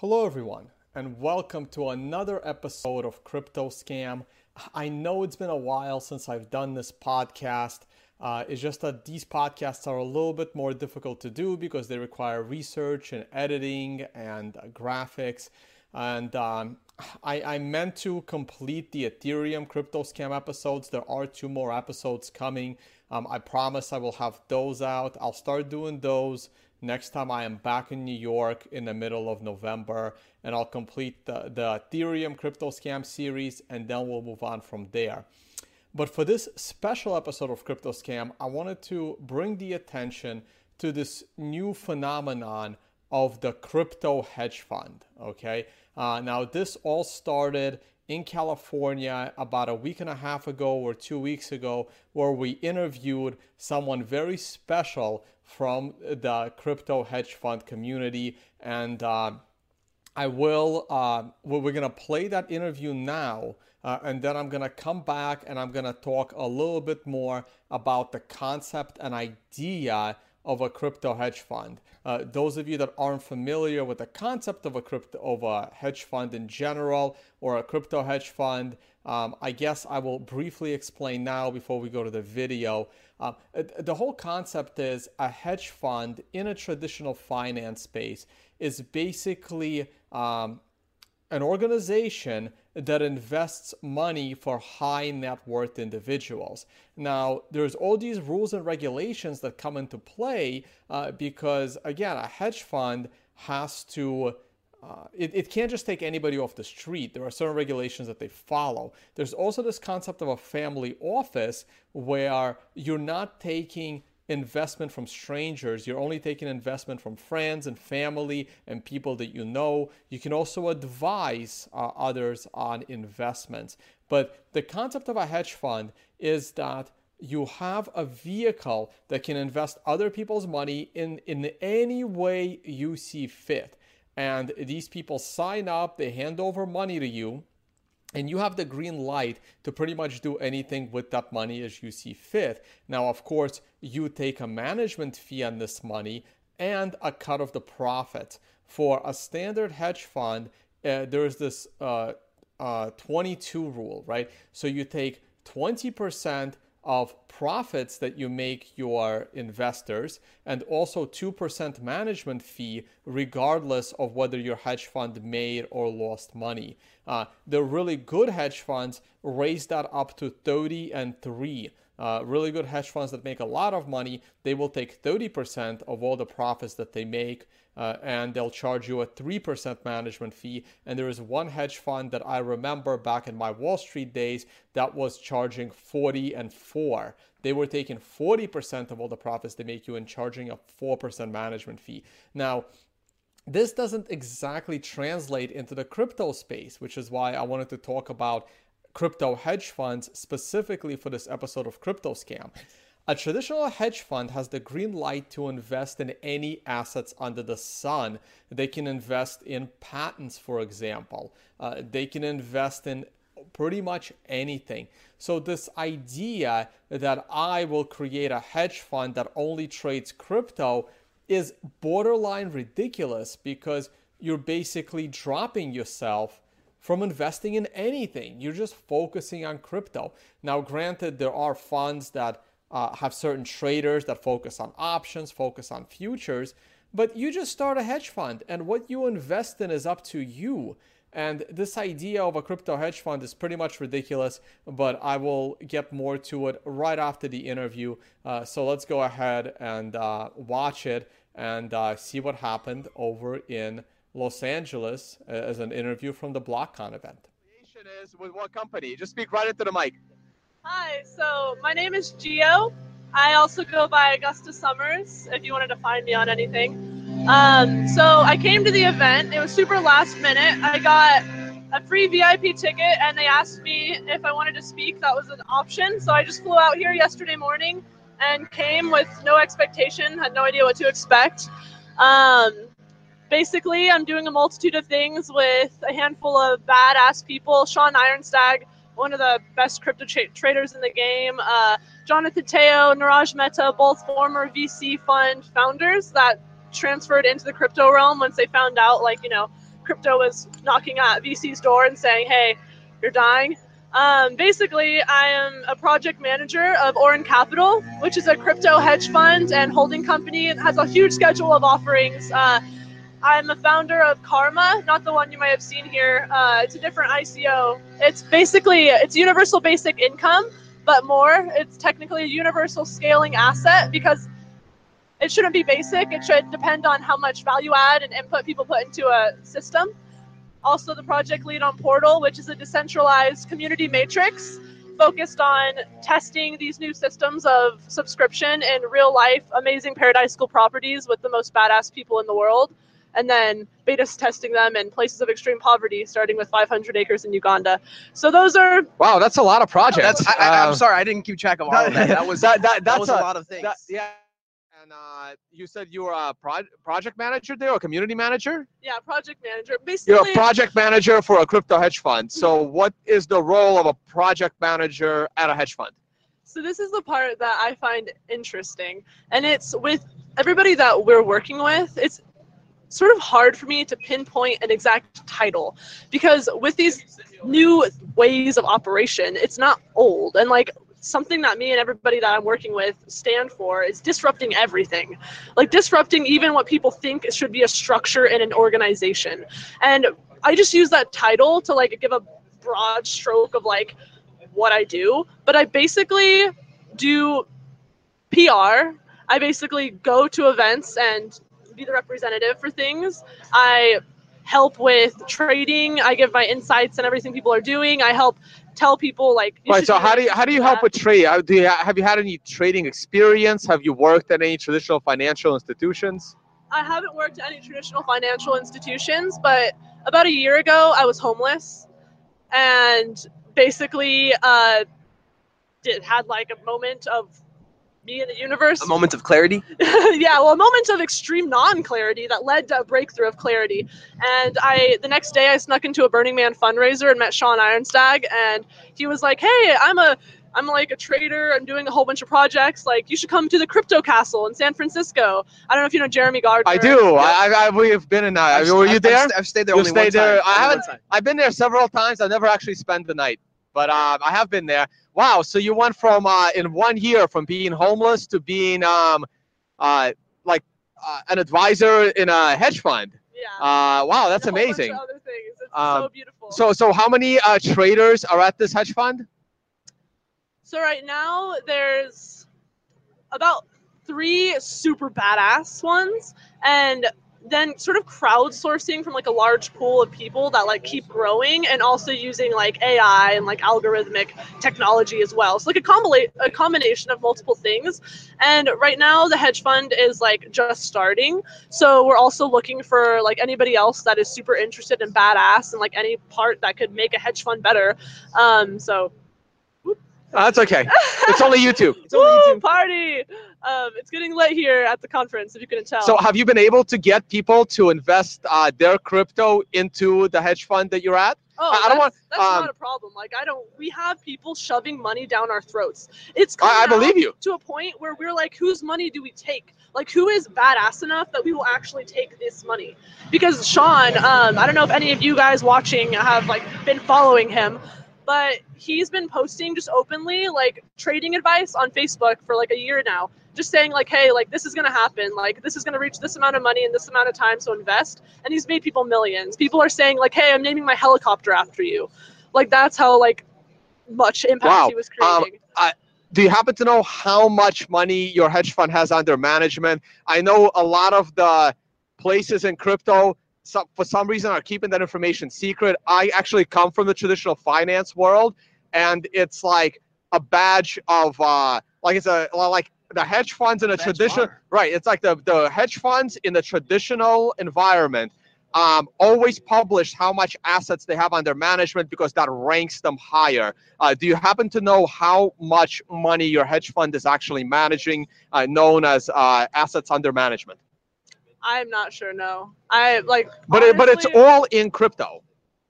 Hello, everyone, and welcome to another episode of Crypto Scam. I know it's been a while since I've done this podcast. Uh, it's just that these podcasts are a little bit more difficult to do because they require research and editing and uh, graphics. And um, I, I meant to complete the Ethereum crypto scam episodes. There are two more episodes coming. Um, I promise I will have those out. I'll start doing those next time I am back in New York in the middle of November, and I'll complete the, the Ethereum crypto scam series, and then we'll move on from there. But for this special episode of Crypto Scam, I wanted to bring the attention to this new phenomenon of the crypto hedge fund. Okay, uh, now this all started in California about a week and a half ago or two weeks ago, where we interviewed someone very special from the crypto hedge fund community. And uh, I will, uh, we're going to play that interview now. Uh, and then I'm going to come back and I'm going to talk a little bit more about the concept and idea of a crypto hedge fund. Uh, those of you that aren't familiar with the concept of a crypto of a hedge fund in general or a crypto hedge fund, um, I guess I will briefly explain now before we go to the video. Uh, the whole concept is a hedge fund in a traditional finance space is basically um, an organization that invests money for high net worth individuals. Now, there's all these rules and regulations that come into play uh, because, again, a hedge fund has to. Uh, it, it can't just take anybody off the street. There are certain regulations that they follow. There's also this concept of a family office where you're not taking investment from strangers. You're only taking investment from friends and family and people that you know. You can also advise uh, others on investments. But the concept of a hedge fund is that you have a vehicle that can invest other people's money in, in any way you see fit. And these people sign up, they hand over money to you and you have the green light to pretty much do anything with that money as you see fit. Now, of course, you take a management fee on this money and a cut of the profit. For a standard hedge fund, uh, there's this uh, uh, 22 rule, right? So you take 20% of profits that you make your investors and also 2% management fee regardless of whether your hedge fund made or lost money. Uh, the really good hedge funds raise that up to 30 and 3 uh, really good hedge funds that make a lot of money, they will take 30% of all the profits that they make uh, and they'll charge you a 3% management fee. And there is one hedge fund that I remember back in my Wall Street days that was charging 40 and 4. They were taking 40% of all the profits they make you and charging a 4% management fee. Now, this doesn't exactly translate into the crypto space, which is why I wanted to talk about crypto hedge funds specifically for this episode of Crypto Scam. A traditional hedge fund has the green light to invest in any assets under the sun. They can invest in patents, for example. Uh, they can invest in pretty much anything. So, this idea that I will create a hedge fund that only trades crypto is borderline ridiculous because you're basically dropping yourself from investing in anything. You're just focusing on crypto. Now, granted, there are funds that uh, have certain traders that focus on options, focus on futures, but you just start a hedge fund, and what you invest in is up to you. And this idea of a crypto hedge fund is pretty much ridiculous, but I will get more to it right after the interview. Uh, so let's go ahead and uh, watch it and uh, see what happened over in Los Angeles uh, as an interview from the BlockCon event. Is with what company? Just speak right into the mic. Hi, so my name is Geo. I also go by Augusta Summers if you wanted to find me on anything. Um, so I came to the event. It was super last minute. I got a free VIP ticket and they asked me if I wanted to speak. That was an option. So I just flew out here yesterday morning and came with no expectation, had no idea what to expect. Um, basically, I'm doing a multitude of things with a handful of badass people. Sean Ironstag, one of the best crypto tra- traders in the game. Uh, Jonathan Teo, Niraj Mehta, both former VC fund founders that transferred into the crypto realm once they found out, like, you know, crypto was knocking at VC's door and saying, "Hey, you're dying." Um, basically, I am a project manager of Orin Capital, which is a crypto hedge fund and holding company. It has a huge schedule of offerings. Uh, I'm a founder of Karma, not the one you might have seen here. Uh, it's a different ICO. It's basically it's universal basic income, but more. It's technically a universal scaling asset because it shouldn't be basic. It should depend on how much value add and input people put into a system also the project lead on Portal, which is a decentralized community matrix focused on testing these new systems of subscription in real life, amazing Paradise School properties with the most badass people in the world. And then beta testing them in places of extreme poverty, starting with 500 acres in Uganda. So those are wow, that's a lot of projects. That's, I, Uh, am sorry, I didn't keep track of all of that. That was that, that, that was a, a lot of things. that- yeah. And uh, you said you were a pro- project manager there or community manager? yeah, project manager. Basically, You're a project manager for a crypto hedge fund. So, what is the role of a project manager at a hedge fund? So this is the part that I find interesting, and it's with everybody that we're working with. It's sort of hard for me to pinpoint an exact title because with these new ways of operation, it's not old and like something that me and everybody that I'm working with stand for is disrupting everything. Like disrupting even what people think should be a structure in an organization. And I just use that title to like give a broad stroke of like what I do, but I basically do PR. I basically go to events and be the representative for things. I help with trading. I give my insights and everything people are doing. I help tell people like. Right. So, do how do you how do you help with trade? Uh, Do you have you had any trading experience? Have you worked at any traditional financial institutions? I haven't worked at any traditional financial institutions, but about a year ago, I was homeless, and basically, uh, did had like a moment of me in the universe. a moment of clarity. yeah, well, a moment of extreme non-clarity that led to a breakthrough of clarity. And I, the next day, I snuck into a Burning Man fundraiser and met Sean Ironstag, and he was like, "Hey, I'm a, I'm like a trader. I'm doing a whole bunch of projects. Like, you should come to the Crypto Castle in San Francisco. I don't know if you know Jeremy Gardner. I do. I, I, I we've been in. Uh, I've- were you I've- there? I've, I've stayed there You only stayed one time. there. I haven't- I've been there several times. I've never actually spent the night, but uh, I have been there. Wow. So you went from uh, in one year from being homeless to being um, uh, like uh, an advisor in a hedge fund. Yeah. Uh, wow, that's and a whole bunch amazing. other things. It's Um, so beautiful. So so how many uh, traders are at this hedge fund? So right now there's about three super badass ones and then sort of crowdsourcing from like a large pool of people that like keep growing and also using like AI and like algorithmic technology as well. So like a, combina- a combination of multiple things. And right now the hedge fund is like just starting. So we're also looking for like anybody else that is super interested in badass and like any part that could make a hedge fund better. Um, so that's okay. It's only YouTube. It's only Woo, party! Um, it's getting late here at the conference, if you couldn't tell. So have you been able to get people to invest uh, their crypto into the hedge fund that you're at? oh, I- I don't that's, want- that's um, not a problem. Like, I don't. We have people shoving money down our throats. It's I, I believe you. to a point where we're like, whose money do we take? Like, who is badass enough that we will actually take this money? Because Sean, um, I don't know if any of you guys watching have like been following him, but he's been posting just openly like trading advice on Facebook for like a year now. Just saying like, hey, like this is gonna happen, like this is gonna reach this amount of money in this amount of time, so invest. And he's made people millions. People are saying like, hey, I'm naming my helicopter after you. Like that's how like much impact Wow. he was Um, creating. Do you happen to know how much money your hedge fund has under management? I know a lot of the places in crypto, some, for some reason, are keeping that information secret. I actually come from the traditional finance world, and it's like a badge of uh, like it's a like the hedge funds in a traditional right. It's like the the hedge funds in the traditional environment um, always publish how much assets they have under management because that ranks them higher. Uh, do you happen to know how much money your hedge fund is actually managing, uh, known as uh, assets under management? I'm not sure. No, I like. But it, but it's all in crypto.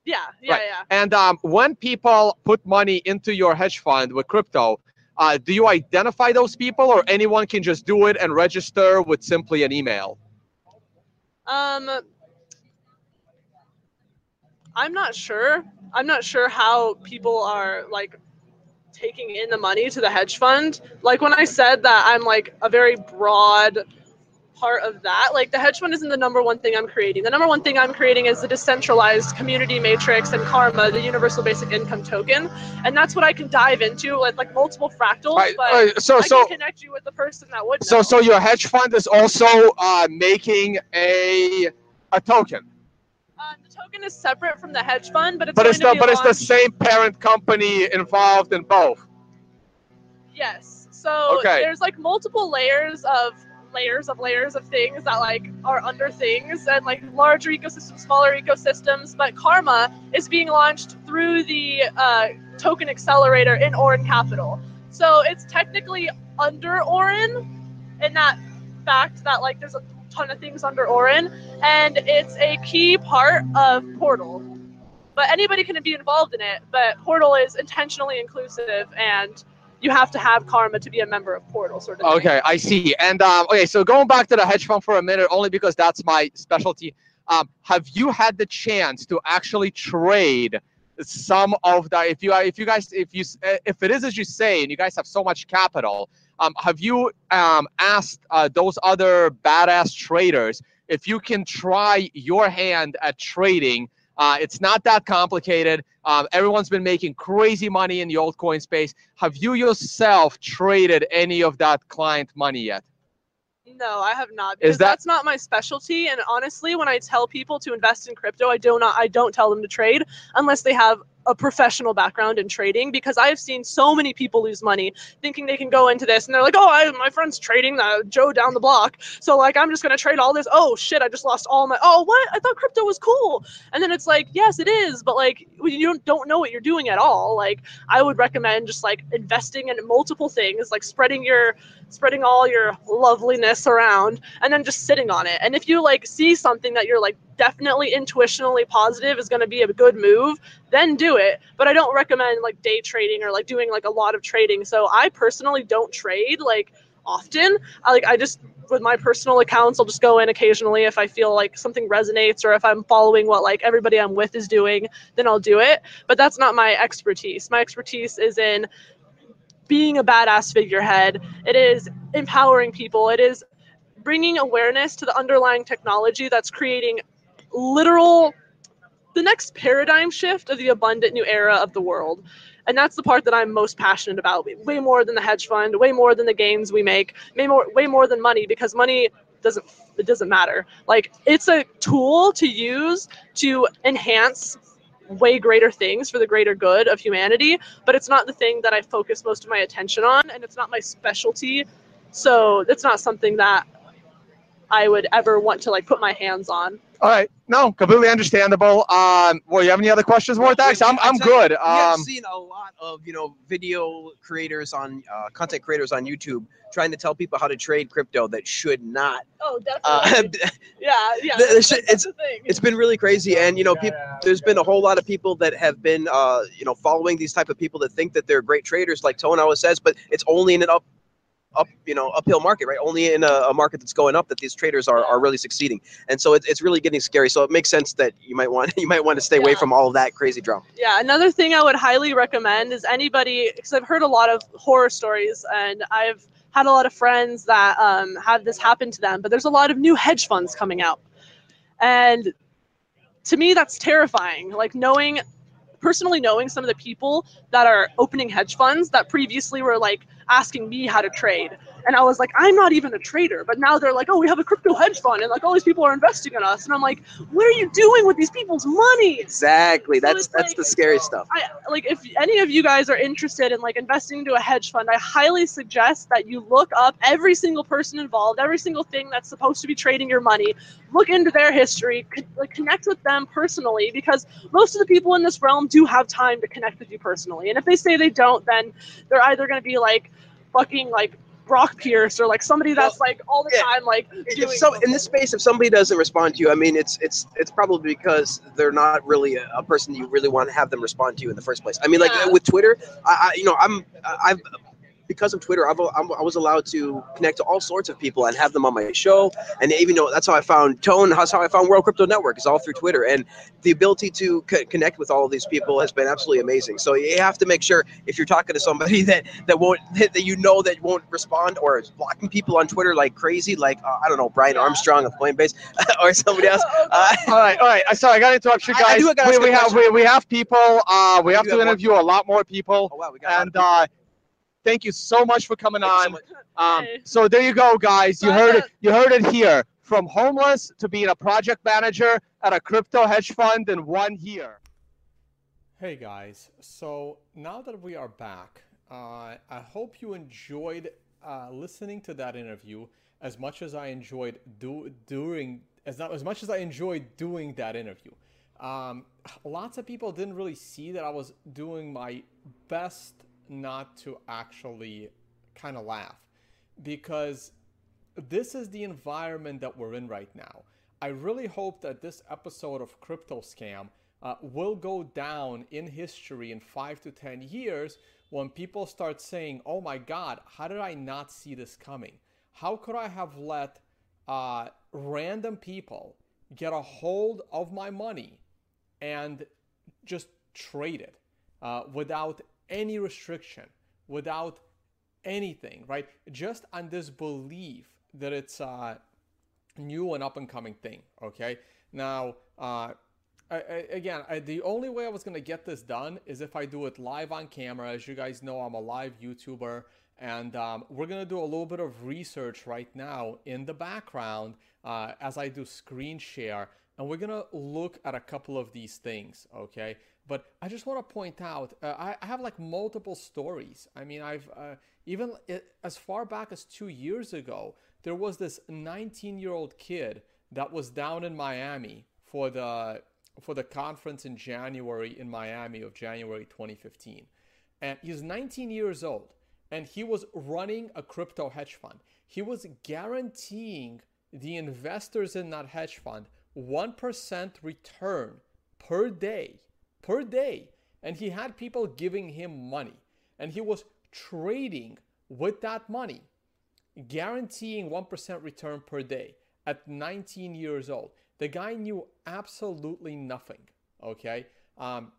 Yeah, yeah, Right. yeah. And um, when people put money into your hedge fund with crypto, uh, do you identify those people, or anyone can just do it and register with simply an email? Um, I'm not sure. I'm not sure how people are like taking in the money to the hedge fund. Like when I said that I'm like a very broad part of that, like the hedge fund isn't the number one thing I'm creating. The number one thing I'm creating is the decentralized community matrix and karma, the universal basic income token. And that's what I can dive into with like multiple fractals. Right, but uh, so I so can connect you with the person that would so know. so your hedge fund is also uh, making a a token, Uh, the token is separate from the hedge fund, but it's but it's the but it's the same parent company involved in both. Yes. So Okay. there's like multiple layers of layers of layers of things that like are under things and like larger ecosystems, smaller ecosystems. But Karma is being launched through the uh, token accelerator in Orin Capital. So it's technically under Orin in that fact that like there's a ton of things under Orin and it's a key part of Portal. But anybody can be involved in it, but Portal is intentionally inclusive and you have to have karma to be a member of Portal, sort of. Okay, I see. And um, okay, so going back to the hedge fund for a minute, only because that's my specialty. Um, have you had the chance to actually trade some of the? If you are, if you guys if you if it is as you say, and you guys have so much capital, um, have you um, asked uh, those other badass traders if you can try your hand at trading? Uh, it's not that complicated. Um, everyone's been making crazy money in the altcoin space. Have you yourself traded any of that client money yet? No, I have not. Is Because that- that's not my specialty. And honestly, when I tell people to invest in crypto, I do not I don't tell them to trade unless they have a professional background in trading because I have seen so many people lose money thinking they can go into this and they're like, oh, I, my friend's trading Joe down the block. So like, I'm just going to trade all this. Oh shit, I just lost all my, oh, what? I thought crypto was cool. And then it's like, yes, it is. But like, you don't, don't know what you're doing at all. Like I would recommend just like investing in multiple things, like spreading your, spreading all your loveliness around and then just sitting on it. And if you like see something that you're like definitely intuitionally positive is going to be a good move, then do it. But I don't recommend like day trading or like doing like a lot of trading. So I personally don't trade like often. I like I just with my personal accounts, I'll just go in occasionally if I feel like something resonates or if I'm following what like everybody I'm with is doing, then I'll do it. But that's not my expertise. My expertise is in being a badass figurehead. It is empowering people. It is bringing awareness to the underlying technology that's creating literal the next paradigm shift of the abundant new era of the world. And that's the part that I'm most passionate about. Way more than the hedge fund, way more than the gains we make, way more way more than money because money doesn't it doesn't matter. Like it's a tool to use to enhance way greater things for the greater good of humanity, but it's not the thing that I focus most of my attention on and it's not my specialty. So it's not something that I would ever want to like put my hands on. All right, no, completely understandable. Um, well, you have any other questions, Vortex? I'm, I'm good. We have Um, seen a lot of you know video creators on uh, content creators on YouTube trying to tell people how to trade crypto that should not. Oh, Uh, definitely. yeah, yeah. the- That's, it's- that's the thing. it's been really crazy, and you know, people. There's been a whole lot of people that have been, uh, you know, following these type of people that think that they're great traders, like Tone always says, but it's only in an up, up, you know, uphill market, right? Only in a, a market that's going up that these traders are, are really succeeding, and so it's, it's really getting scary. So it makes sense that you might want you might want to stay away from all of that crazy drama. Yeah, another thing I would highly recommend is anybody, because I've heard a lot of horror stories and I've had a lot of friends that um, had this happen to them, but there's a lot of new hedge funds coming out. And to me, that's terrifying. Like knowing, personally knowing some of the people that are opening hedge funds that previously were like asking me how to trade. And I was like, I'm not even a trader. But now they're like, oh, we have a crypto hedge fund. And like all these people are investing in us. And I'm like, what are you doing with these people's money? Exactly. So That's that's like- the scary stuff. I like if any of you guys are interested in like investing into a hedge fund, I highly suggest that you look up every single person involved, every single thing that's supposed to be trading your money. Look into their history, co- like connect with them personally, because most of the people in this realm do have time to connect with you personally. And if they say they don't, then they're either going to be like fucking like Brock Pierce or like somebody that's like all the yeah. time like if so in this space if somebody doesn't respond to you i mean it's it's it's probably because they're not really a, a person you really want to have them respond to you in the first place. I mean like with twitter I, I you know i'm i've because of Twitter, I've, I'm, i was allowed to connect to all sorts of people and have them on my show. And even though that's how I found Tone, that's how I found World Crypto Network is all through Twitter. And the ability to c- connect with all of these people has been absolutely amazing. So you have to make sure if you're talking to somebody that that won't that you know that won't respond or is blocking people on Twitter like crazy, like uh, I don't know Brian Armstrong of Coinbase or somebody else. Uh, all right, all right. Sorry, I got to interrupt you I- I guys. gotta we, we have we, we have people. Uh, we have to have more interview a lot more people. oh wow, we got a lot of And people. uh, thank you so much for coming Thank you so on. Um, so there you go, guys. You heard it. You heard it here. From homeless to being a project manager at a crypto hedge fund in one year. Hey guys, so now that we are back, uh, I hope you enjoyed uh, listening to that interview as much as I enjoyed do doing as not as much as I enjoyed doing that interview. Um, lots of people didn't really see that I was doing my best not to actually kind of laugh because this is the environment that we're in right now. I really hope that this episode of Crypto Scam uh, will go down in history in five to 10 years when people start saying, oh my God, how did I not see this coming? How could I have let uh, random people get a hold of my money and just trade it uh, without any restriction, without anything, right? Just on this belief that it's a new and up and coming thing. Okay. Now, uh, I, I, again, I, the only way I was gonna get this done is if I do it live on camera. As you guys know, I'm a live YouTuber, and um, we're gonna do a little bit of research right now in the background uh, as I do screen share, and we're gonna look at a couple of these things. Okay. But I just want to point out, uh, I, I have like multiple stories. I mean, I've uh, even i as far back as two years ago, there was this 19 year old kid that was down in Miami for the for the conference in January in Miami of January 2015. And he's 19 years old and he was running a crypto hedge fund. He was guaranteeing the investors in that hedge fund 1% return per day, per day. And he had people giving him money and he was trading with that money guaranteeing 1% return per day at 19 years old. The guy knew absolutely nothing, okay? Um,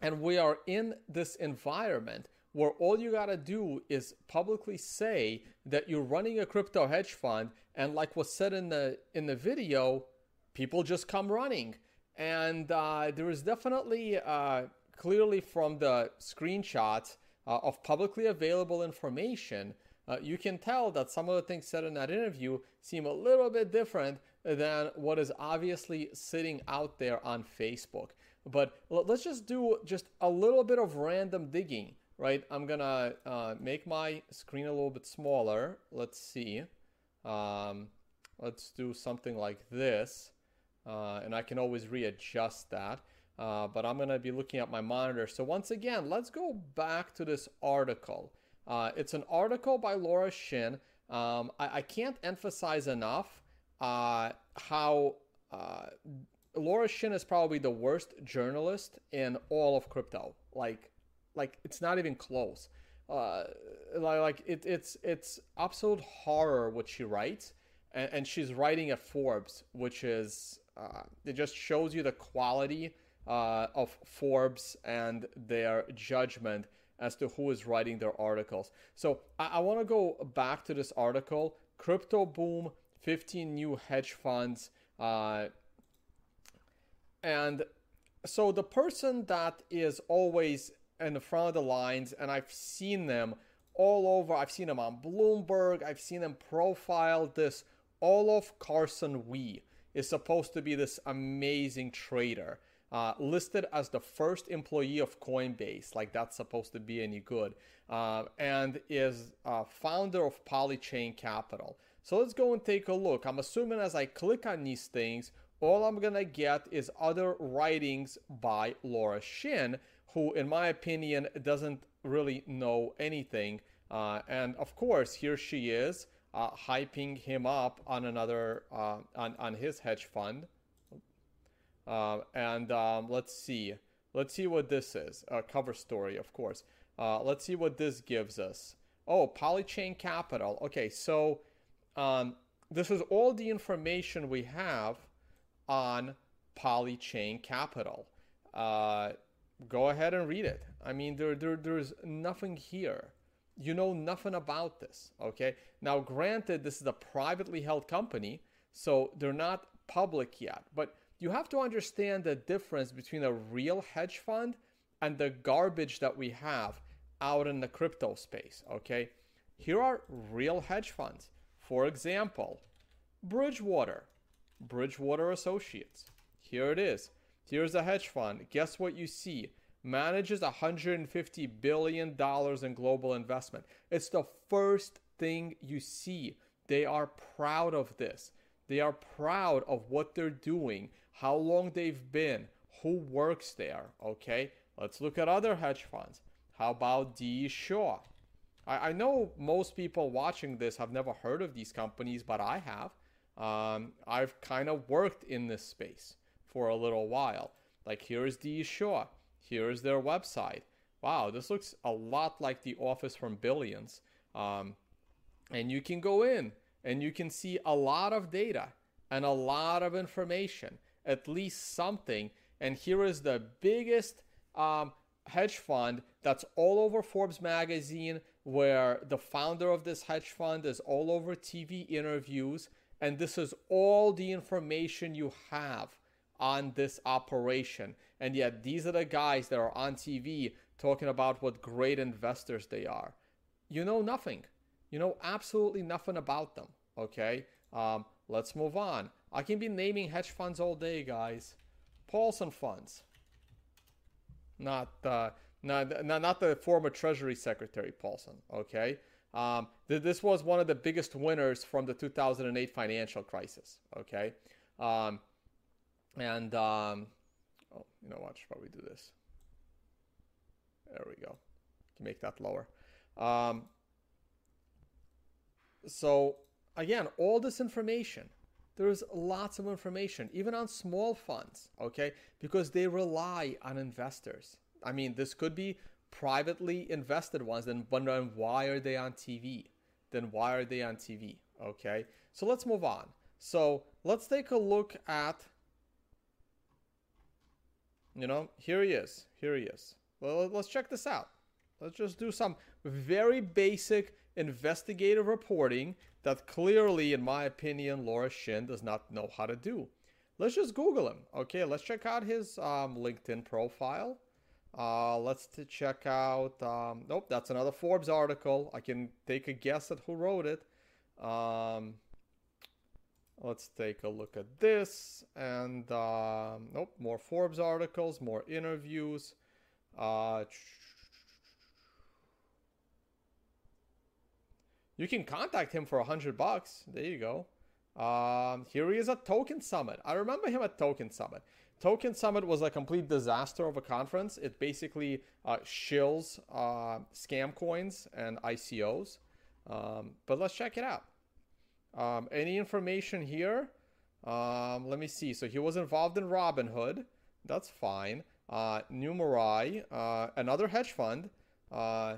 and we are in this environment where all you got to do is publicly say that you're running a crypto hedge fund and like was said in the in the video people just come running and uh, there is definitely uh, clearly from the screenshots uh, of publicly available information uh, you can tell that some of the things said in that interview seem a little bit different than what is obviously sitting out there on Facebook. But let's just do just a little bit of random digging, right? I'm gonna uh, make my screen a little bit smaller. Let's see. Um, let's do something like this, uh, and I can always readjust that. Uh, but I'm gonna be looking at my monitor. So once again, let's go back to this article. Uh, it's an article by Laura Shin. Um, I, I, can't emphasize enough uh, how uh, Laura Shin is probably the worst journalist in all of crypto. Like, like it's not even close. Uh, like it, it's it's absolute horror what she writes, and, and she's writing at Forbes, which is uh, it just shows you the quality uh, of Forbes and their judgment as to who is writing their articles. So I, I want to go back to this article Crypto Boom 15 New Hedge Funds. Uh, and so the person that is always in the front of the lines, and I've seen them all over, I've seen them on Bloomberg, I've seen them profile this Olaf Carlson-Wee is supposed to be this amazing trader uh, listed as the first employee of Coinbase, like that's supposed to be any good, uh, and is uh, founder of Polychain Capital. So let's go and take a look. I'm assuming as I click on these things, all I'm gonna get is other writings by Laura Shin, who, in my opinion, doesn't really know anything. Uh, and of course, here she is uh, hyping him up on another uh, on on his hedge fund. Uh, and um, let's see. Let's see what this is. A cover story, of course. Uh, let's see what this gives us. Oh, Polychain Capital. Okay, so um, this is all the information we have on Polychain Capital. Uh, go ahead and read it. I mean, there, there, there's nothing here. You know nothing about this, okay? Now, granted, this is a privately held company, so they're not public yet, but you have to understand the difference between a real hedge fund and the garbage that we have out in the crypto space, okay? Here are real hedge funds. For example, Bridgewater, Bridgewater Associates. Here it is. Here's a hedge fund. Guess what you see? Manages $150 billion in global investment. It's the first thing you see. They are proud of this. They are proud of what they're doing, how long they've been, who works there. Okay, let's look at other hedge funds. How about D. Shaw? I, I know most people watching this have never heard of these companies, but I have. Um, I've kind of worked in this space for a little while. Like here's D. Shaw. Here's their website. Wow, this looks a lot like the office from Billions. Um, and you can go in and you can see a lot of data and a lot of information, at least something. And here is the biggest um, hedge fund that's all over Forbes magazine, where the founder of this hedge fund is all over TV interviews. And this is all the information you have on this operation. And yet, these are the guys that are on TV talking about what great investors they are. You know nothing. You know absolutely nothing about them. Okay? Um, let's move on. I can be naming hedge funds all day, guys. Paulson funds. Not, uh, not, not the former Treasury Secretary Paulson. Okay? Um, th- this was one of the biggest winners from the 2008 financial crisis. Okay? Um, and, um, oh, you know what? I should probably do this. There we go. Can make that lower. Um, so again, all this information, there's lots of information, even on small funds, okay? Because they rely on investors. I mean, this could be privately invested ones, then wondering why are they on TV? Then why are they on TV? Okay, so let's move on. So let's take a look at, you know, here he is. Here he is. Well, let's check this out. Let's just do some very basic investigative reporting that clearly, in my opinion, Laura Shin does not know how to do. Let's just Google him. Okay, let's check out his um, LinkedIn profile. Uh, let's check out. Um, nope, that's another Forbes article. I can take a guess at who wrote it. Um, let's take a look at this. And um, nope, more Forbes articles, more interviews. Uh, you can contact him for a hundred bucks. There you go. Um, here he is at Token Summit. I remember him at Token Summit. Token Summit was a complete disaster of a conference. It basically uh, shills uh, scam coins and ICOs. Um, but let's check it out. Um, any information here? Um, let me see. So he was involved in Robinhood. That's fine. Uh, Numerai, uh, another hedge fund. Uh,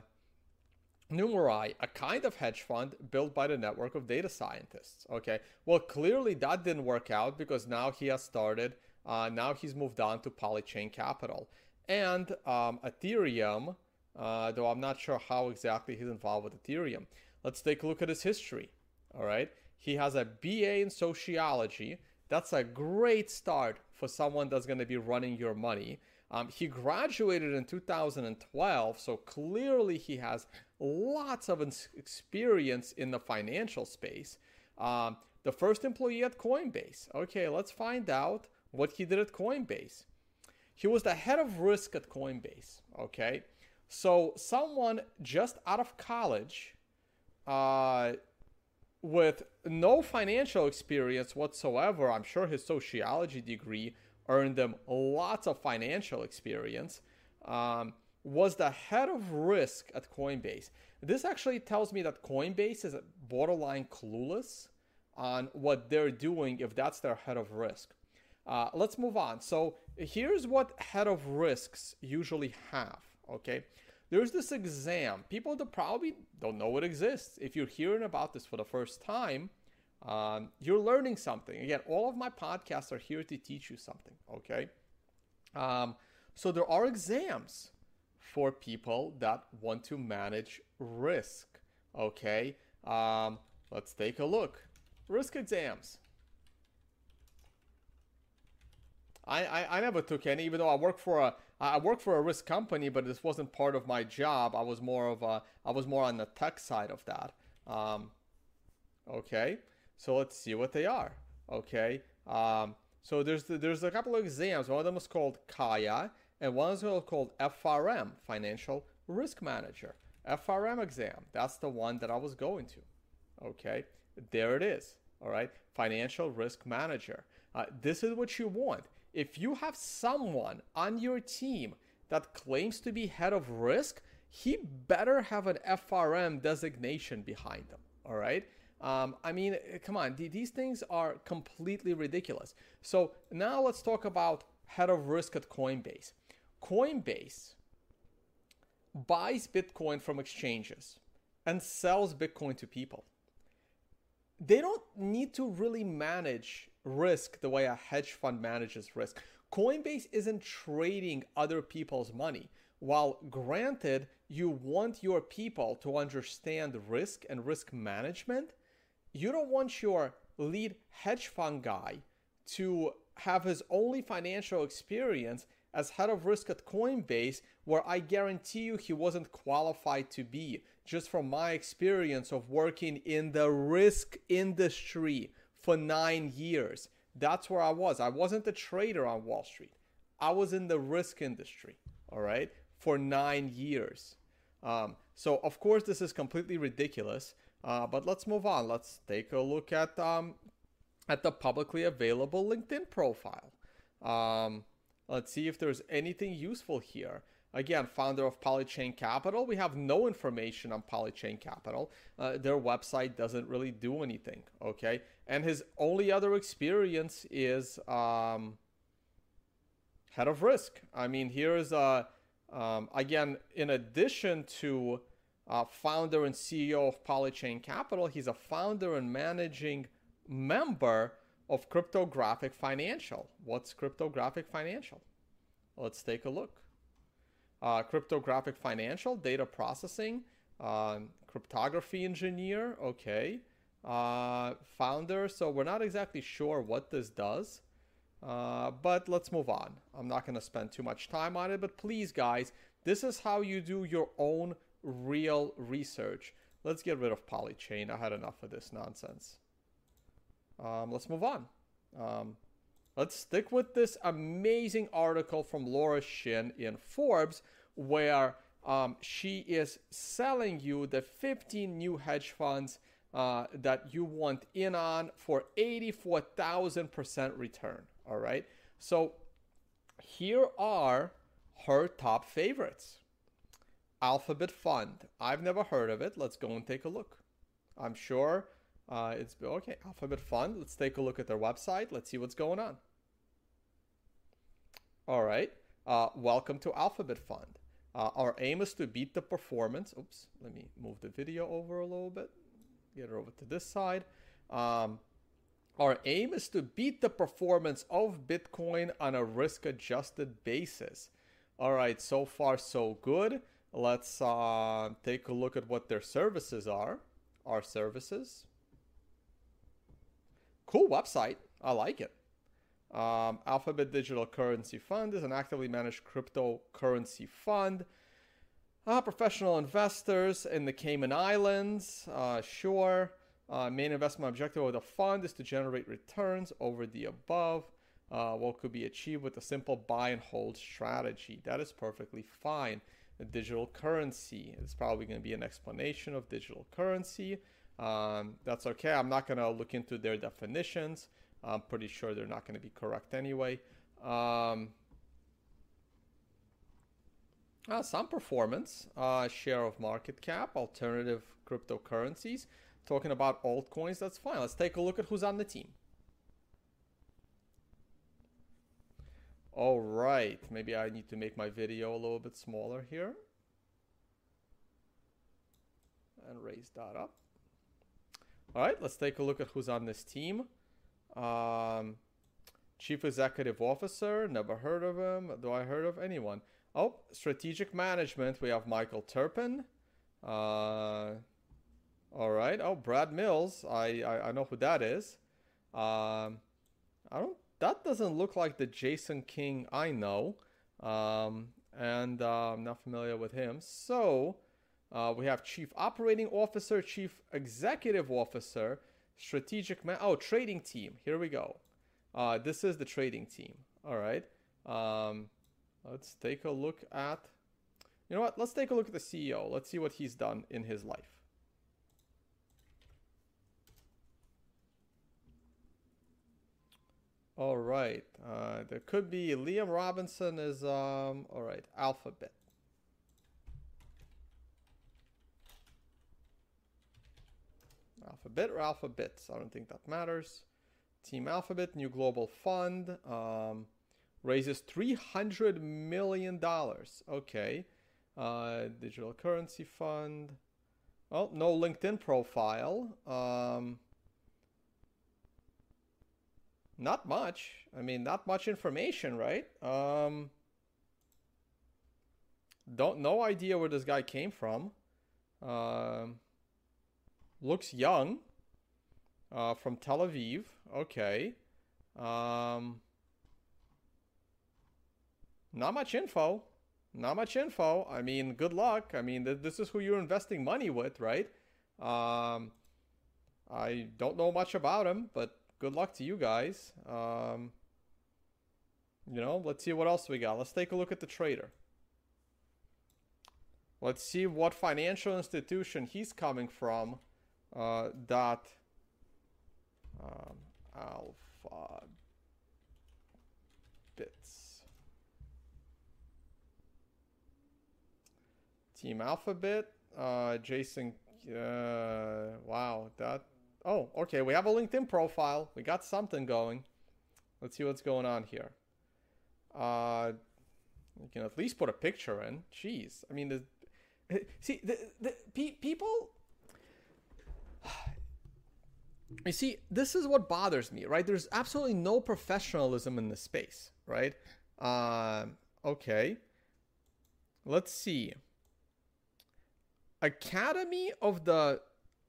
Numerai, a kind of hedge fund built by the network of data scientists. Okay, well, clearly that didn't work out because now he has started, uh, now he's moved on to Polychain Capital. And um, Ethereum, uh, though I'm not sure how exactly he's involved with Ethereum. Let's take a look at his history. All right, he has a BA in sociology. That's a great start for someone that's going to be running your money. Um, he graduated in 2012, so clearly he has lots of experience in the financial space. Um, the first employee at Coinbase. Okay, let's find out what he did at Coinbase. He was the head of risk at Coinbase. Okay, so someone just out of college uh, with no financial experience whatsoever, I'm sure his sociology degree earned him lots of financial experience. Um, was the head of risk at Coinbase. This actually tells me that Coinbase is borderline clueless on what they're doing if that's their head of risk. Uh, let's move on. So here's what head of risks usually have. Okay, there's this exam. People that probably don't know it exists. If you're hearing about this for the first time, um, you're learning something. Again, all of my podcasts are here to teach you something. Okay. Um, so there are exams for people that want to manage risk. Okay. Um, let's take a look. Risk exams. I, I, I never took any, even though I work for a I work for a risk company, but this wasn't part of my job. I was more of a I was more on the tech side of that. Um, okay, so let's see what they are. Okay, um, so there's there's a couple of exams. One of them is called CAIA, and one is called FRM, Financial Risk Manager. FRM exam. That's the one that I was going to. Okay, there it is. All right, Financial Risk Manager. Uh, this is what you want if you have someone on your team that claims to be head of risk, he better have an FRM designation behind them. All right. Um, I mean, come on, these things are completely ridiculous. So now let's talk about head of risk at Coinbase. Coinbase buys Bitcoin from exchanges and sells Bitcoin to people. They don't need to really manage risk the way a hedge fund manages risk. Coinbase isn't trading other people's money. While granted, you want your people to understand risk and risk management, you don't want your lead hedge fund guy to have his only financial experience as head of risk at Coinbase, where I guarantee you he wasn't qualified to be, just from my experience of working in the risk industry for nine years. That's where I was. I wasn't a trader on Wall Street. I was in the risk industry, all right, for nine years. Um, so, of course, this is completely ridiculous. Uh, but let's move on. Let's take a look at um, at the publicly available LinkedIn profile. Um, let's see if there's anything useful here. Again, founder of Polychain Capital. We have no information on Polychain Capital. Uh, their website doesn't really do anything. Okay, and his only other experience is um, head of risk. I mean, here's a um, again, in addition to uh, founder and CEO of Polychain Capital, he's a founder and managing member of Cryptographic Financial. What's Cryptographic Financial? Let's take a look uh, cryptographic financial, data processing, uh, cryptography engineer, okay, uh, founder. So we're not exactly sure what this does, uh, but let's move on. I'm not going to spend too much time on it, but please, guys, this is how you do your own real research. Let's get rid of Polychain. I had enough of this nonsense. Um, let's move on. Um, Let's stick with this amazing article from Laura Shin in Forbes, where um, she is selling you the 15 new hedge funds uh, that you want in on for 84,000% return. All right. So here are her top favorites Alphabit Fund. I've never heard of it. Let's go and take a look. I'm sure uh, it's okay. Alphabit Fund. Let's take a look at their website. Let's see what's going on. All right. Uh, welcome to Alphabit Fund. Uh, our aim is to beat the performance. Oops. Let me move the video over a little bit. Get it over to this side. Um, our aim is to beat the performance of Bitcoin on a risk adjusted basis. All right. So far, so good. Let's uh, take a look at what their services are. Our services. Cool website. I like it. Um, Alphabit Digital Currency Fund is an actively managed cryptocurrency fund. Uh, professional investors in the Cayman Islands, uh, sure. Uh, main investment objective of the fund is to generate returns over the above. Uh, what could be achieved with a simple buy and hold strategy. That is perfectly fine. A digital currency is probably going to be an explanation of digital currency. Um, that's okay. I'm not going to look into their definitions. I'm pretty sure they're not going to be correct anyway. Um, uh, some performance, uh, share of market cap, alternative cryptocurrencies. Talking about altcoins, that's fine. Let's take a look at who's on the team. All right, maybe I need to make my video a little bit smaller here. and raise that up. All right, let's take a look at who's on this team. Um, Chief Executive Officer, never heard of him. Do I heard of anyone? Oh, Strategic Management, we have Michael Terpin. Uh, all right. Oh, Brad Mills, I, I, I know who that is. Um, I don't. That doesn't look like the Jason King I know, um, and uh, I'm not familiar with him. So uh, we have Chief Operating Officer, Chief Executive Officer, Strategic Man. Oh, Trading Team. Here we go. Uh, this is the trading team. All right. Um, let's take a look at. You know what? Let's take a look at the CEO. Let's see what he's done in his life. All right. Uh, there could be Liam Robinson is um. All right. Alphabit. Alphabit or alphabets? I don't think that matters. Team Alphabit, new global fund, um, raises $300 million. Okay. Uh, digital currency fund. Well, no LinkedIn profile. Um, not much. I mean, not much information, right? Um, don't no idea where this guy came from. Um, looks young. Uh, from Tel Aviv. Okay. Um, not much info. Not much info. I mean, good luck. I mean, th- this is who you're investing money with, right? Um, I don't know much about him, but good luck to you guys. Um, you know, let's see what else we got. Let's take a look at the trader. Let's see what financial institution he's coming from. Uh, that um, alpha bits. Team Alphabit, uh, Jason. Uh, wow, that. Oh, okay. We have a LinkedIn profile. We got something going. Let's see what's going on here. Uh, you can at least put a picture in. Jeez, I mean, the, see, the, the pe- people you see, this is what bothers me, right? There's absolutely no professionalism in this space, right? Uh, okay. Let's see. Academy of the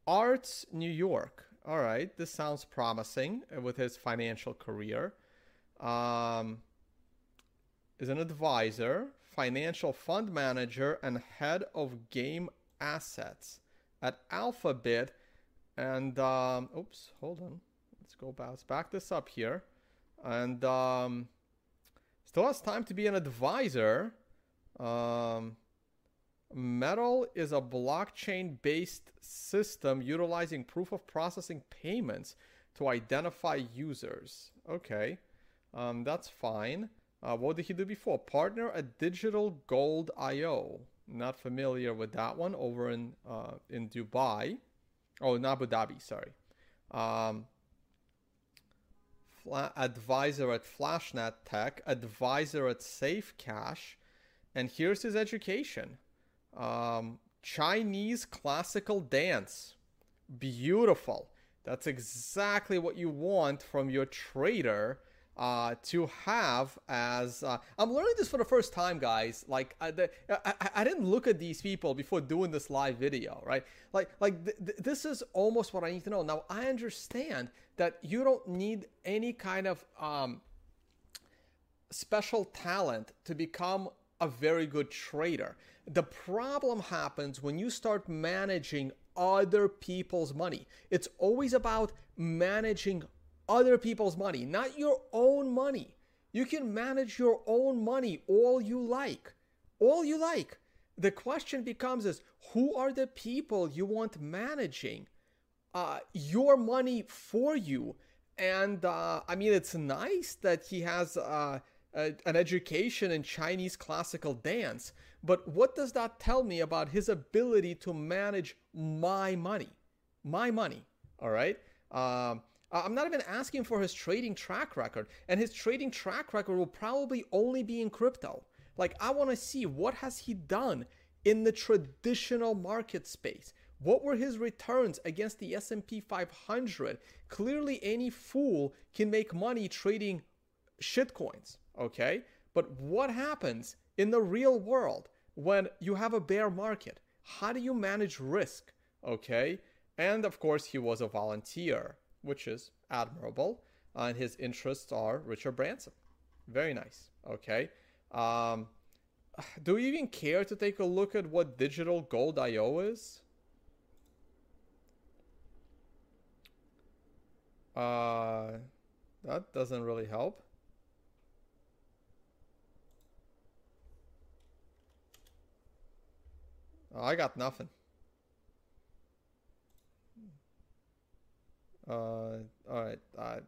Arts, New York. All right, this sounds promising with his financial career. Um, is an advisor, financial fund manager, and head of game assets at Alphabit and um, oops, hold on. Let's go bounce back this up here. And um, still has time to be an advisor. Um, Metal is a blockchain based system utilizing proof of processing payments to identify users. Okay, um, that's fine. Uh, what did he do before? Partner at Digital Gold IO. Not familiar with that one over in uh, in Dubai. Oh, in Abu Dhabi, sorry. Um, fla- advisor at Flashnet Tech, advisor at Safe Cash, and here's his education um, Chinese classical dance. Beautiful. That's exactly what you want from your trader uh, to have as uh, I'm learning this for the first time, guys. Like I, the, I, I, didn't look at these people before doing this live video, right? Like like th- th- this is almost what I need to know. Now I understand that you don't need any kind of um, special talent to become a very good trader. The problem happens when you start managing other people's money. It's always about managing other people's money, not your own money. You can manage your own money all you like. All you like. The question becomes is who are the people you want managing uh, your money for you? And uh, I mean, it's nice that he has uh, a, an education in Chinese classical dance, but what does that tell me about his ability to manage my money? My money, all right? Um, Uh, I'm not even asking for his trading track record, and his trading track record will probably only be in crypto. Like I want to see what has he done in the traditional market space. What were his returns against the S&P 500? Clearly any fool can make money trading shitcoins, okay? But what happens in the real world when you have a bear market? How do you manage risk, okay? And of course, he was a volunteer, which is admirable. and his interests are Richard Branson. Very nice, okay? Um, do you even care to take a look at what digital gold IO is? Uh, that doesn't really help. I got nothing. Uh, all right. I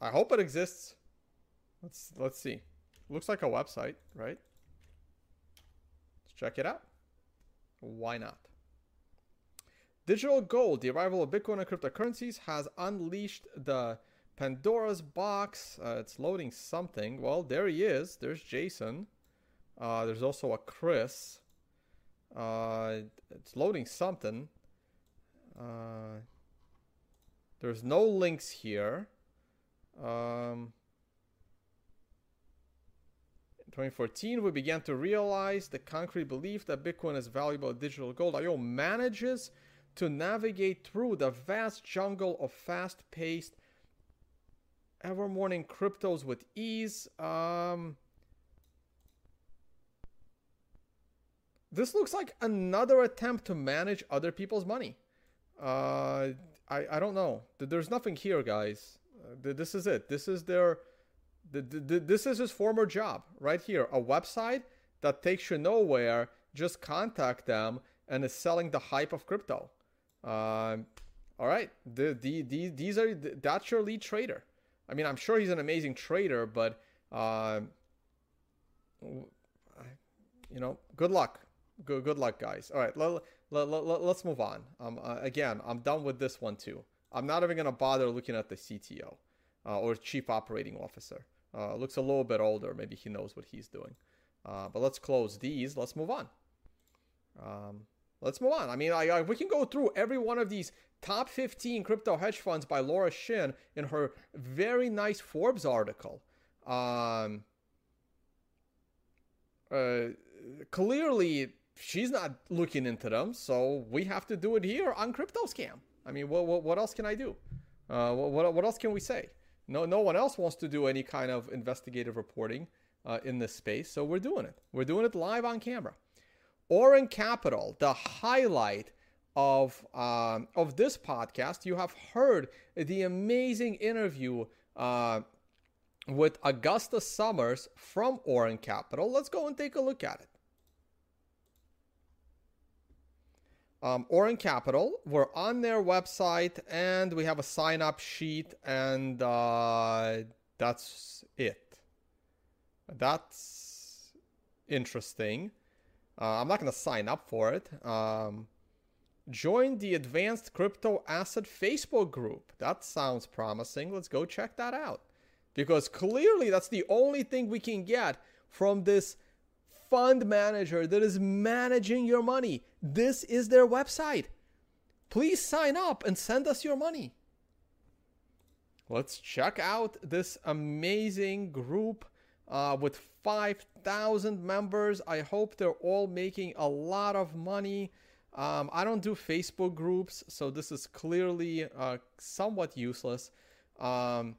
I hope it exists. Let's let's see. Looks like a website, right? Let's check it out. Why not? Digital gold, the arrival of Bitcoin and cryptocurrencies, has unleashed the Pandora's box. Uh, it's loading something. Well, there he is. There's Jason. Uh, there's also a Chris. Uh, it's loading something. Uh, there's no links here. Um, in 2014, we began to realize the concrete belief that Bitcoin is valuable digital gold. IO manages to navigate through the vast jungle of fast paced, ever morning cryptos with ease. Um, this looks like another attempt to manage other people's money. Uh, I, I don't know. There's nothing here, guys. Uh, this is it. This is their. The, the, this is his former job right here. A website that takes you nowhere. Just contact them and is selling the hype of crypto. Um, all right, the, the, the, these are that's your lead trader. I mean, I'm sure he's an amazing trader, but uh, you know, good luck. Good, good luck, guys. All right, let, let, let, let's move on. Um, uh, again, I'm done with this one too. I'm not even gonna bother looking at the CTO uh, or chief operating officer. Uh, looks a little bit older. Maybe he knows what he's doing. Uh, but let's close these. Let's move on. Um, let's move on. I mean, I, I, we can go through every one of these top 15 crypto hedge funds by Laura Shin in her very nice Forbes article. Um, uh, clearly, she's not looking into them, so we have to do it here on Crypto Scam. I mean, what, what, what else can I do? Uh, what, what else can we say? No, no one else wants to do any kind of investigative reporting uh, in this space, so we're doing it. We're doing it live on camera. Orin Capital, the highlight of um, of this podcast, you have heard the amazing interview uh, with Augusta Summers from Orin Capital. Let's go and take a look at it. Um, Orin Capital, we're on their website and we have a sign up sheet, and uh, that's it. That's interesting. Uh, I'm not going to sign up for it. Um, join the Advanced Crypto Asset Facebook group. That sounds promising. Let's go check that out. Because clearly, that's the only thing we can get from this fund manager that is managing your money. This is their website. Please sign up and send us your money. Let's check out this amazing group uh, with 5,000 members. I hope they're all making a lot of money. Um, I don't do Facebook groups, so this is clearly uh, somewhat useless. Um,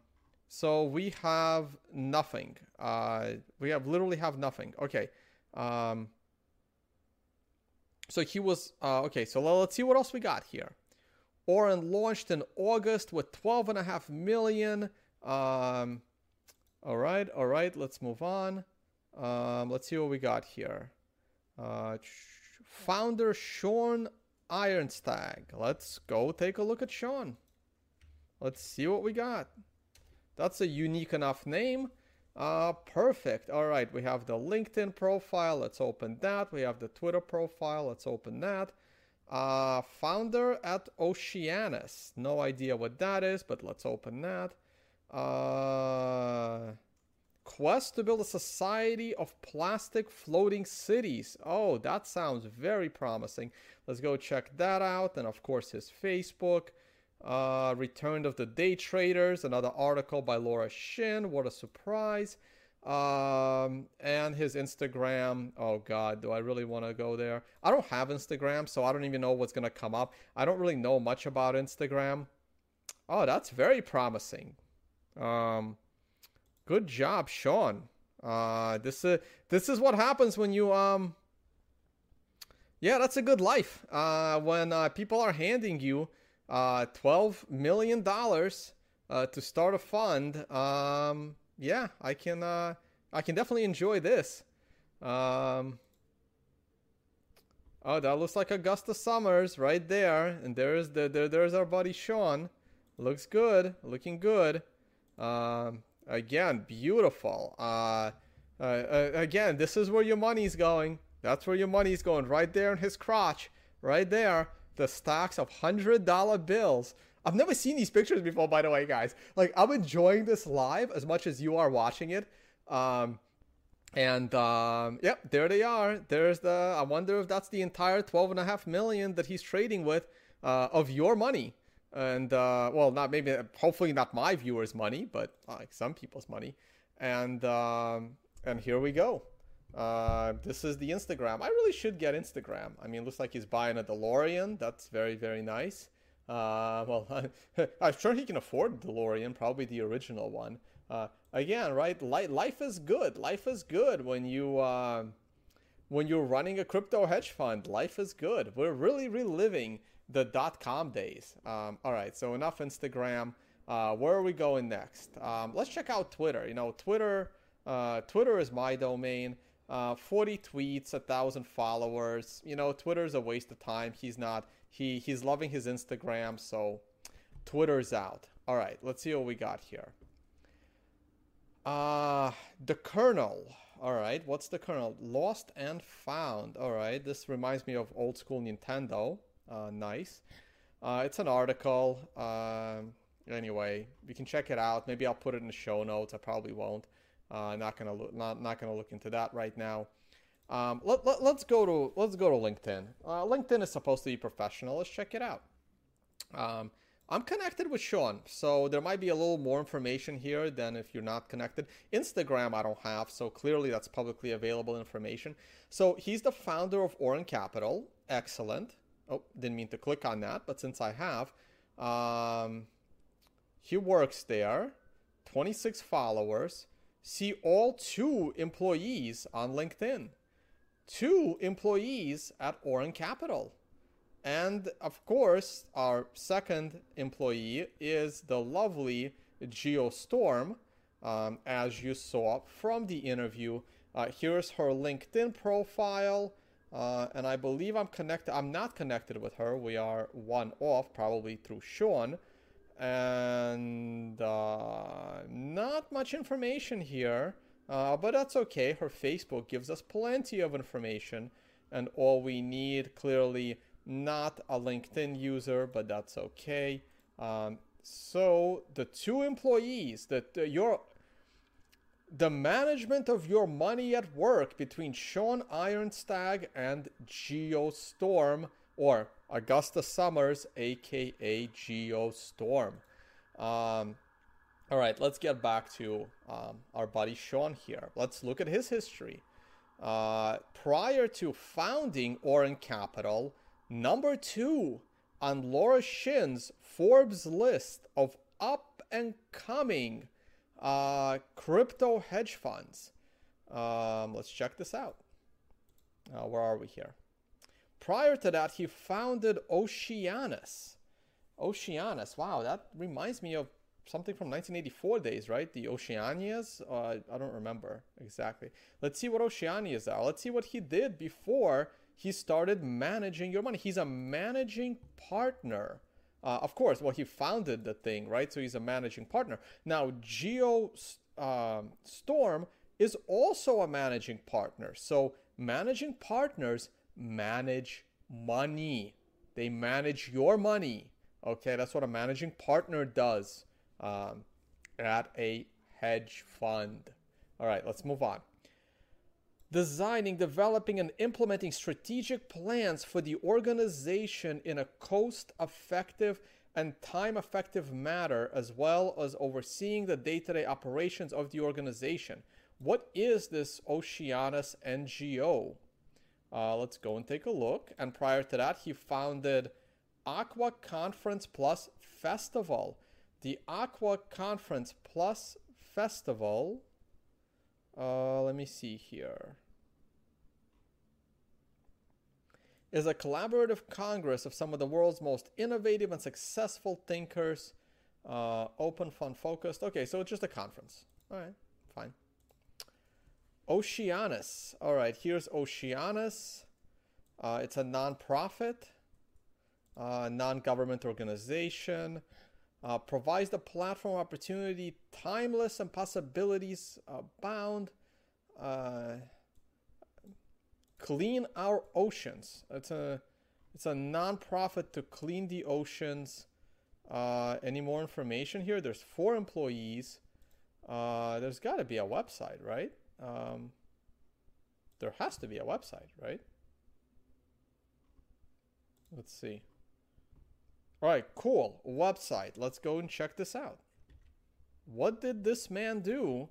so we have nothing. Uh, we have literally have nothing. Okay. Um, so he was uh, okay. So let's see what else we got here. Orin launched in August with 12 and a half million. Um, all right, all right. Let's move on. Um, let's see what we got here. Uh, founder Sean Ironstag. Let's go take a look at Sean. Let's see what we got. That's a unique enough name. Uh, perfect. All right, we have the LinkedIn profile. Let's open that. We have the Twitter profile. Let's open that. Uh, founder at Oceanus. No idea what that is, but let's open that. Uh, quest to build a society of plastic floating cities. Oh, that sounds very promising. Let's go check that out. And of course, his Facebook. Uh, Return of the Day Traders, another article by Laura Shin. What a surprise. Um, and his Instagram. Oh, God, do I really want to go there? I don't have Instagram, so I don't even know what's going to come up. I don't really know much about Instagram. Oh, that's very promising. Um, good job, Sean. Uh, this is this is what happens when you um. Yeah, that's a good life. Uh, when uh, people are handing you uh, twelve million dollars uh, to start a fund. Um, yeah, I can uh, I can definitely enjoy this. Um, oh, that looks like Augusta Summers right there, and there's the there, there's our buddy Sean. Looks good, looking good. Um, again, beautiful. Uh, uh, uh, again, this is where your money's going. That's where your money's going, right there in his crotch, right there. The stacks of hundred dollar bills. I've never seen these pictures before, by the way, guys. Like, I'm enjoying this live as much as you are watching it. Um, and um, yep, there they are. There's the. I wonder if that's the entire twelve and a half million that he's trading with uh, of your money. And uh, well, not maybe, hopefully not my viewers' money, but like some people's money. And um, and here we go. Uh, this is the Instagram. I really should get Instagram. I mean, looks like he's buying a DeLorean. That's very very nice. Uh, well, I'm sure he can afford DeLorean, probably the original one. Uh, again, right? Life is good. Life is good when you uh, when you're running a crypto hedge fund. Life is good. We're really reliving the dot com days. Um, all right, so enough Instagram. Uh, where are we going next? Um, let's check out Twitter. You know, Twitter. Uh, Twitter is my domain. Uh, 40 tweets, a thousand followers. You know, Twitter is a waste of time. He's not. He he's loving his Instagram, so Twitter's out. All right, let's see what we got here. Uh, the kernel. All right, what's the kernel? Lost and found. All right, this reminds me of old school Nintendo. Uh, nice. Uh, it's an article. Um, anyway, you can check it out. Maybe I'll put it in the show notes. I probably won't. Uh, not gonna. Not not gonna look into that right now. Um, let, let, us go to let's go to LinkedIn. Uh, LinkedIn is supposed to be professional. Let's check it out. Um, I'm connected with Sean, so there might be a little more information here than if you're not connected. Instagram, I don't have, so clearly that's publicly available information. So he's the founder of Oran Capital. Excellent. Oh, didn't mean to click on that, but since I have, um, he works there. 26 followers. See all two employees on LinkedIn. Two employees at Oran Capital. And of course, our second employee is the lovely Geostorm, um, as you saw from the interview. Uh, here's her LinkedIn profile. Uh, and I believe I'm connected. I'm not connected with her. We are one off, probably through Sean. And uh, not much information here, uh, but that's okay. Her Facebook gives us plenty of information. And all we need clearly not a LinkedIn user, but that's okay. Um, so the two employees that uh, your the management of your money at work between Sean Ironstag and Geostorm or Augusta Summers, aka Geostorm. Um, all right, let's get back to um, our buddy Sean here. Let's look at his history. Uh, prior to founding Oran Capital, number two on Laura Shin's Forbes list of up and coming uh, crypto hedge funds. Um, let's check this out. Uh, where are we here? Prior to that, he founded Oceanus. Oceanus, wow, that reminds me of something from 1984 days, right? The Oceanias? Uh, I don't remember exactly. Let's see what Oceanias are. Let's see what he did before he started managing your money. He's a managing partner. Uh, of course, well, he founded the thing, right? So he's a managing partner. Now, Geo Storm is also a managing partner. So managing partners manage money. They manage your money. Okay, that's what a managing partner does um, at a hedge fund. All right, let's move on. Designing, developing, and implementing strategic plans for the organization in a cost effective and time effective manner, as well as overseeing the day to day operations of the organization. What is this Oceanus NGO? Uh, let's go and take a look. And prior to that, he founded Aqua Conference Plus Festival. The Aqua Conference Plus Festival. Uh, let me see here. Is a collaborative congress of some of the world's most innovative and successful thinkers, uh, open, fun, focused. Okay, so it's just a conference. All right, fine. Oceanus. All right, here's Oceanus. Uh, it's a nonprofit, uh, non-government organization. Uh, provides the platform opportunity, timeless and possibilities abound. Uh, clean our oceans. It's a it's a nonprofit to clean the oceans. Uh, any more information here? There's four employees. Uh, there's got to be a website, right? Um, there has to be a website, right? Let's see. All right, cool. Website. Let's go and check this out. What did this man do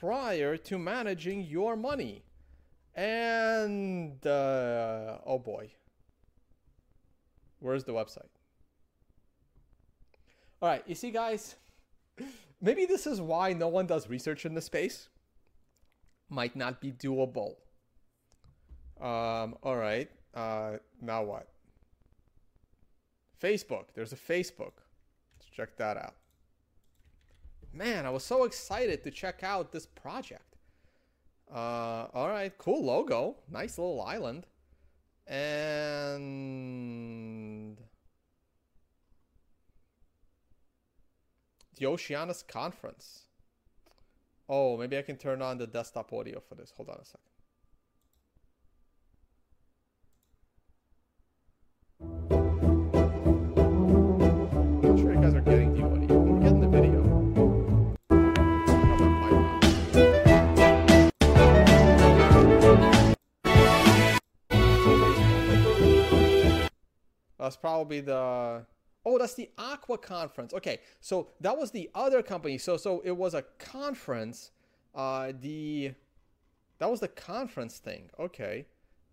prior to managing your money? And, uh, oh boy. Where's the website? All right, you see, guys, maybe this is why no one does research in this space might not be doable. Um, all right. Uh, now what? Facebook. There's a Facebook. Let's check that out. Man, I was so excited to check out this project. Uh, all right, cool logo. Nice little island. And the Oceanus Conference. Oh, maybe I can turn on the desktop audio for this. Hold on a second. Sure you guys are getting the audio. We're getting the video. That's probably the Oh, that's the Aqua Conference. Okay, so that was the other company. So so it was a conference. Uh, the that was the conference thing. Okay.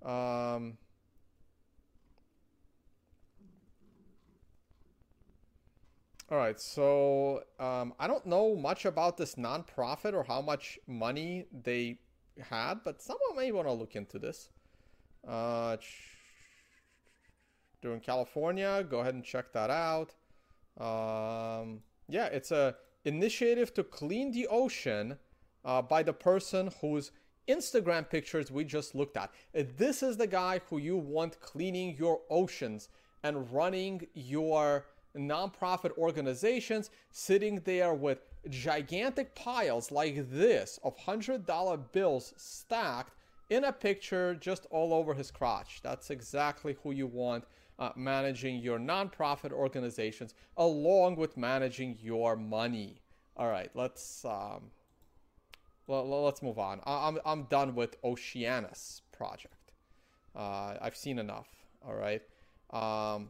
Um, all right. So um, I don't know much about this nonprofit or how much money they had, but someone may want to look into this. Uh, doing California. Go ahead and check that out. Um, yeah, it's a initiative to clean the ocean uh, by the person whose Instagram pictures we just looked at. This is the guy who you want cleaning your oceans and running your nonprofit organizations, sitting there with gigantic piles like this of $100 bills stacked in a picture just all over his crotch. That's exactly who you want uh, managing your nonprofit organizations along with managing your money. All right, let's um, well, let's move on. I'm I'm done with Oceanus project. Uh, I've seen enough. All right. Um,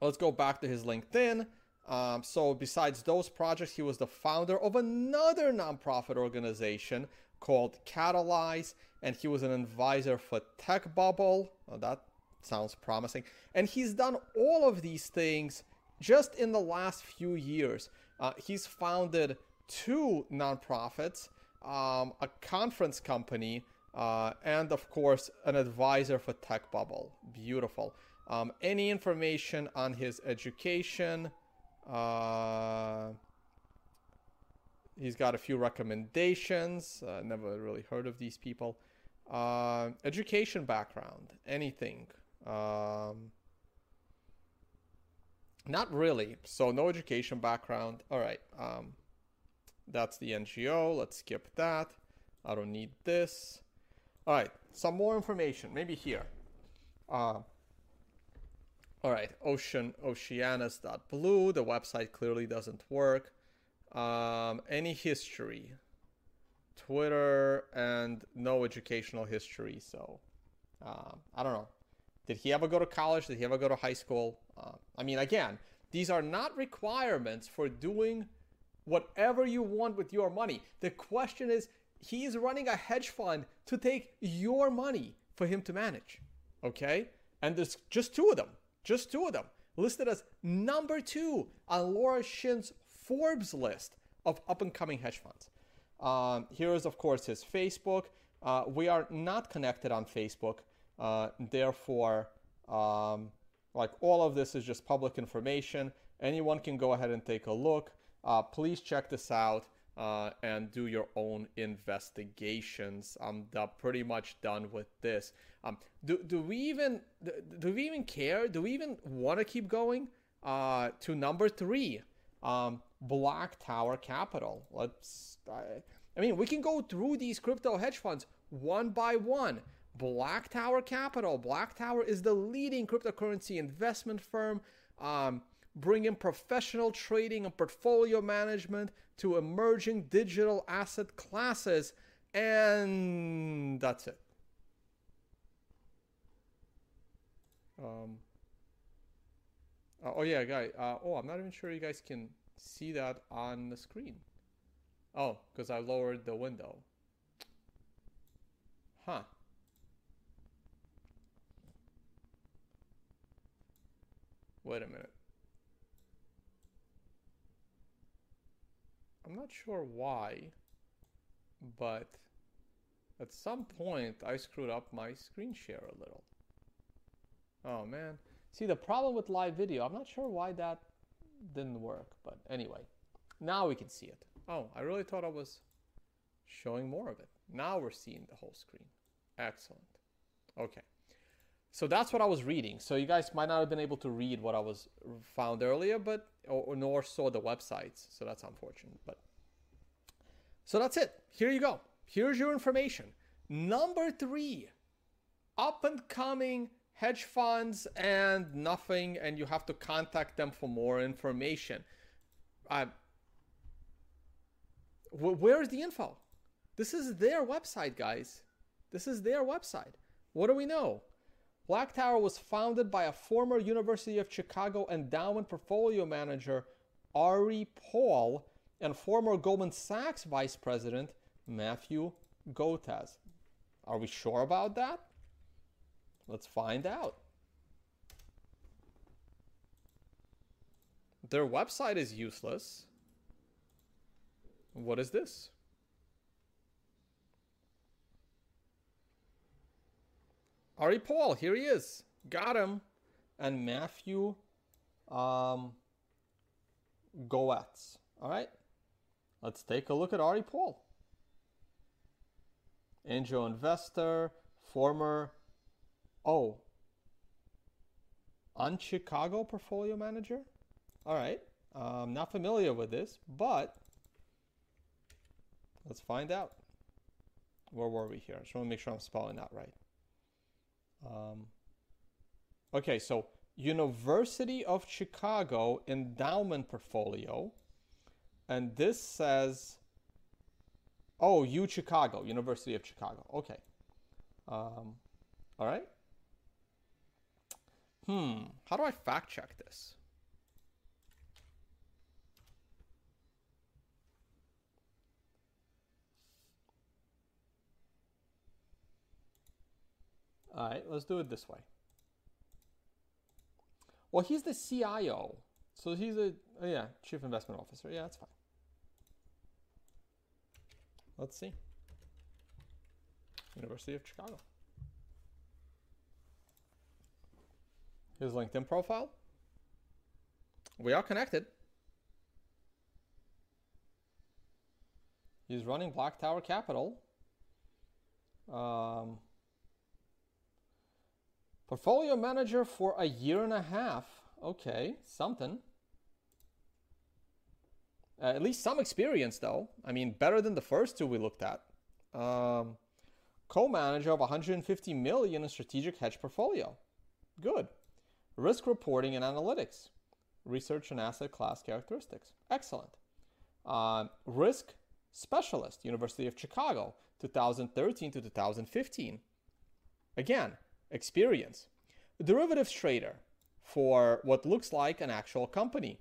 let's go back to his LinkedIn. Um, so besides those projects, he was the founder of another nonprofit organization called Catalyze, and he was an advisor for Tech Bubble. Oh, that sounds promising. And he's done all of these things just in the last few years. Uh, he's founded two nonprofits, um, a conference company, uh, and of course, an advisor for Tech Bubble. Beautiful. Um, any information on his education? Uh, he's got a few recommendations. Uh, never really heard of these people. Uh, education background, anything. Um, not really. So no education background. All right. Um, that's the NGO. Let's skip that. I don't need this. All right. Some more information. Maybe here. Uh, all right. Ocean Oceanus.blue. The website clearly doesn't work. Um, any history. Twitter and no educational history. So uh, I don't know. Did he ever go to college? Did he ever go to high school? Uh, I mean, again, these are not requirements for doing whatever you want with your money. The question is, he is running a hedge fund to take your money for him to manage. Okay? And there's just two of them. Just two of them. Listed as number two on Laura Shin's Forbes list of up and coming hedge funds. Um, here is, of course, his Facebook. Uh, we are not connected on Facebook. Uh, therefore, um, like all of this is just public information. Anyone can go ahead and take a look. Uh, please check this out uh, and do your own investigations. I'm pretty much done with this. Um, do, do we even do, do we even care? Do we even want to keep going? Uh, to number three, um, BlockTower Capital. Let's. I, I mean, we can go through these crypto hedge funds one by one. BlockTower Capital. BlockTower is the leading cryptocurrency investment firm. Um, bringing professional trading and portfolio management to emerging digital asset classes. And that's it. Um, oh, yeah, guy. Uh, oh, I'm not even sure you guys can see that on the screen. Oh, because I lowered the window. Huh. Wait a minute. I'm not sure why, but at some point I screwed up my screen share a little. Oh man. See, the problem with live video, I'm not sure why that didn't work, but anyway, now we can see it. Oh, I really thought I was showing more of it. Now we're seeing the whole screen. Excellent. Okay. So that's what I was reading. So you guys might not have been able to read what I was found earlier, but or, nor saw the websites. So that's unfortunate. But so that's it. Here you go. Here's your information. Number three, up and coming hedge funds and nothing, and you have to contact them for more information. Uh, where's the info? This is their website, guys. This is their website. What do we know? BlockTower was founded by a former University of Chicago endowment portfolio manager, Ari Paul, and former Goldman Sachs vice president, Matthew Goetz. Are we sure about that? Let's find out. Their website is useless. What is this? Ari Paul, here he is. Got him. And Matthew um, Goetz. All right. Let's take a look at Ari Paul. Angel investor, former, oh, on Chicago portfolio manager. All right. I'm not familiar with this, but let's find out. Where were we here? I just want to make sure I'm spelling that right. Um, okay, so University of Chicago endowment portfolio. And this says, oh, U Chicago, University of Chicago. Okay. Um, all right. Hmm. How do I fact check this? All right, let's do it this way. Well, he's the CIO. So he's a, oh yeah, chief investment officer. Yeah, that's fine. Let's see. University of Chicago. His LinkedIn profile. We are connected. He's running BlockTower Capital. Um, Portfolio manager for a year and a half. Okay, something. Uh, at least some experience, though. I mean, better than the first two we looked at. Um, co-manager of 150 million in strategic hedge portfolio. Good. Risk reporting and analytics. Research and asset class characteristics. Excellent. Uh, risk specialist, University of Chicago, 2013 to 2015. Again, experience. Derivatives trader for what looks like an actual company.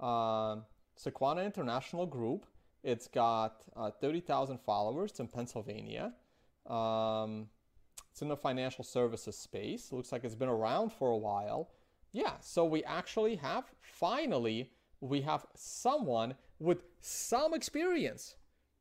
Uh, Susquehanna International Group. It's got uh, 30,000 followers. It's in Pennsylvania. Um, it's in the financial services space. Looks like it's been around for a while. Yeah, so we actually have finally we have someone with some experience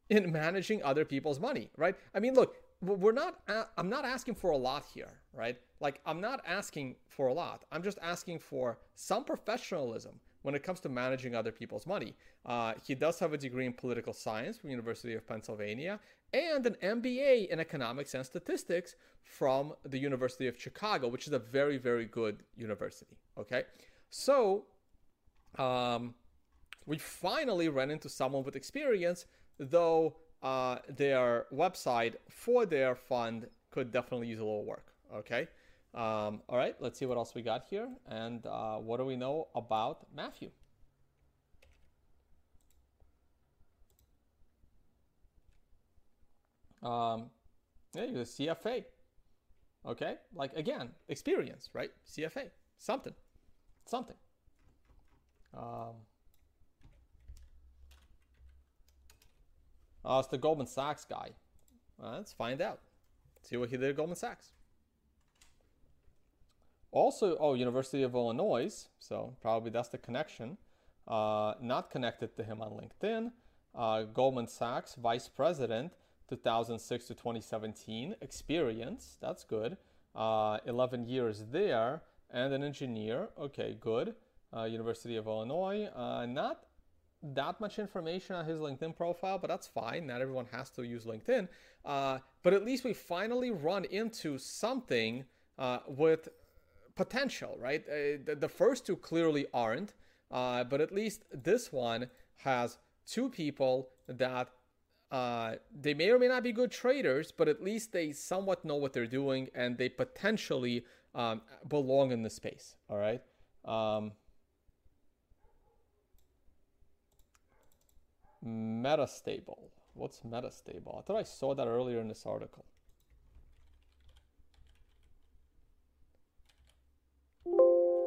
in managing other people's money, right? I mean, look, we're not I'm not asking for a lot here, right? Like I'm not asking for a lot. I'm just asking for some professionalism when it comes to managing other people's money. Uh, he does have a degree in political science from University of Pennsylvania and an MBA in economics and statistics from the University of Chicago, which is a very, very good university. Okay, so um, we finally ran into someone with experience, though uh, their website for their fund could definitely use a little work. Okay. Um, all right, let's see what else we got here. And uh, what do we know about Matthew? Um, yeah, he's a CFA. Okay, like again, experience, right? CFA, something, something. Um, oh, it's the Goldman Sachs guy. let's find out. See what he did at Goldman Sachs. Also, oh, University of Illinois. So probably that's the connection. Uh, not connected to him on LinkedIn. Uh, Goldman Sachs vice president, 2006 to 2017. Experience, that's good. Uh, 11 years there, and an engineer. Okay, good. Uh, University of Illinois. Uh, not that much information on his LinkedIn profile, but that's fine. Not everyone has to use LinkedIn. Uh, but at least we finally run into something uh, with potential, right? Uh, the, first two clearly aren't, uh, but at least this one has two people that uh, they may or may not be good traders, but at least they somewhat know what they're doing and they potentially um, belong in the space. All right. Um, metastable. What's metastable? I thought I saw that earlier in this article.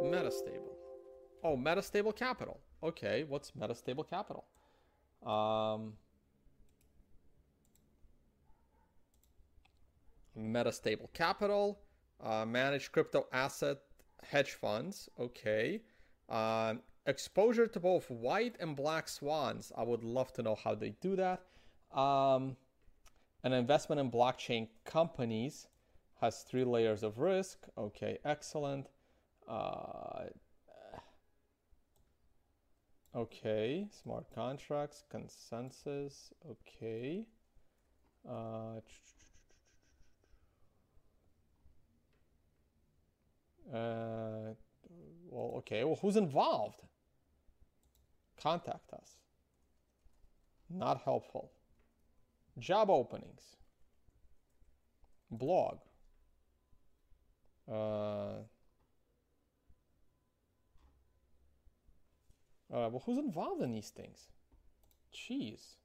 Metastable. Oh, metastable capital. Okay, what's metastable capital? Um, metastable capital, uh, managed crypto asset hedge funds. Okay. Um, exposure to both white and black swans. I would love to know how they do that. Um, an investment in blockchain companies has three layers of risk. Okay, excellent. Uh, okay, smart contracts, consensus. Okay. Uh, uh, well, okay. Well, who's involved? Contact us. Not helpful. Job openings. Blog. Uh, Uh, well, who's involved in these things? Jeez.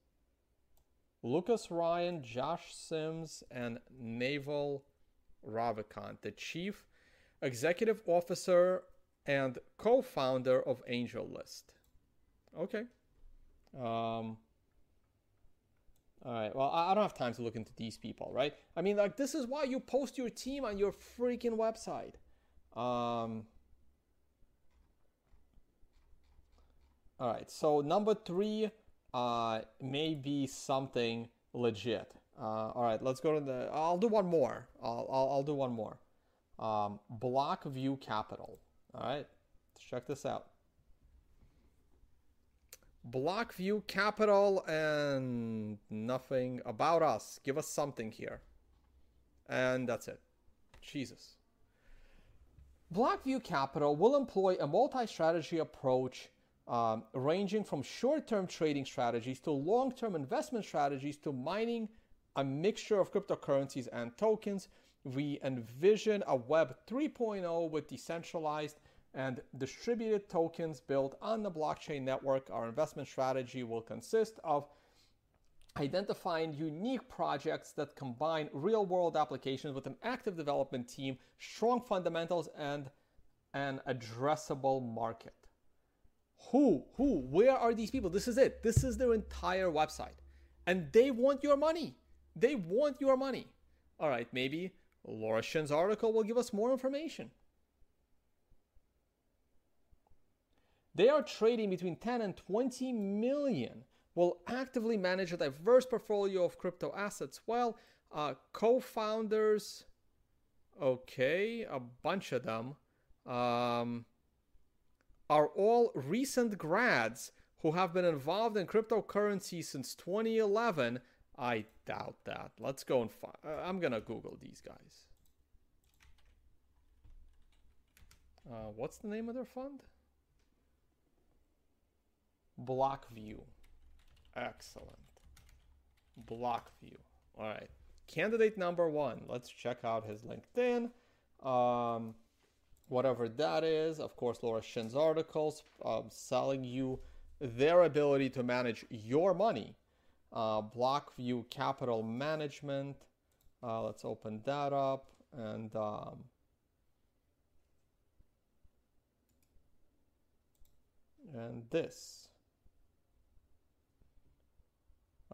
Lucas Ryan, Josh Seims, and Naval Ravikant, the chief executive officer and co-founder of AngelList. Okay. Um, all right. Well, I don't have time to look into these people, right? I mean, like, this is why you post your team on your freaking website. Um, All right, so number three uh, may be something legit. Uh, all right, let's go to the. I'll do one more. I'll, I'll, I'll do one more. Um, Blockview Capital. All right, let's check this out. Blockview Capital and nothing about us. Give us something here. And that's it. Jesus. Blockview Capital will employ a multi strategy approach um, ranging from short term trading strategies to long term investment strategies to mining a mixture of cryptocurrencies and tokens. We envision a Web 3.0 with decentralized and distributed tokens built on the blockchain network. Our investment strategy will consist of identifying unique projects that combine real world applications with an active development team, strong fundamentals, and an addressable market. Who? Who? Where are these people? This is it. This is their entire website. And they want your money. They want your money. All right, maybe Laura Shin's article will give us more information. They are trading between 10 and 20 million will actively manage a diverse portfolio of crypto assets. Well, uh, co founders, okay, a bunch of them, um, are all recent grads who have been involved in cryptocurrency since 2011. I doubt that. Let's go and find. Uh, I'm going to Google these guys. Uh, what's the name of their fund? Blockview. Excellent. Blockview. All right. Candidate number one. Let's check out his LinkedIn. Um, whatever that is. Of course, Laura Shin's articles um, selling you their ability to manage your money. Uh, Blockview Capital Management. Uh, let's open that up and um, and this.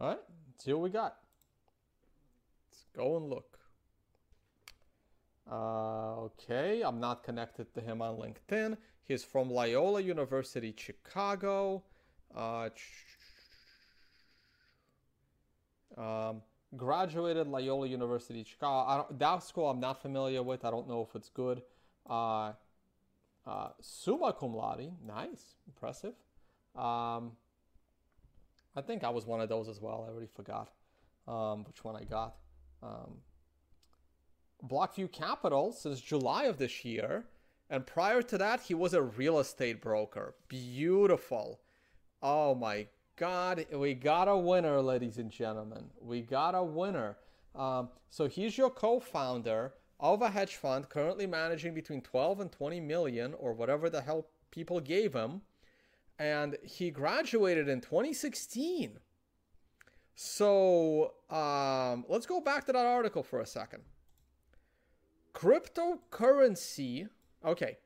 All right, let's see what we got. Let's go and look. Uh, okay, I'm not connected to him on LinkedIn. He's from Loyola University, Chicago. Uh, um, graduated Loyola University, Chicago. That school I'm not familiar with. I don't know if it's good. Uh, uh, summa cum laude, nice, impressive. Um, I think I was one of those as well. I already forgot um, which one I got. Um, Blockview Capital since July of this year. And prior to that, he was a real estate broker. Beautiful. Oh my God. We got a winner, ladies and gentlemen. We got a winner. Um, so he's your co founder of a hedge fund currently managing between 12 and 20 million or whatever the hell people gave him and he graduated in 2016. So um, let's go back to that article for a second. Cryptocurrency, okay.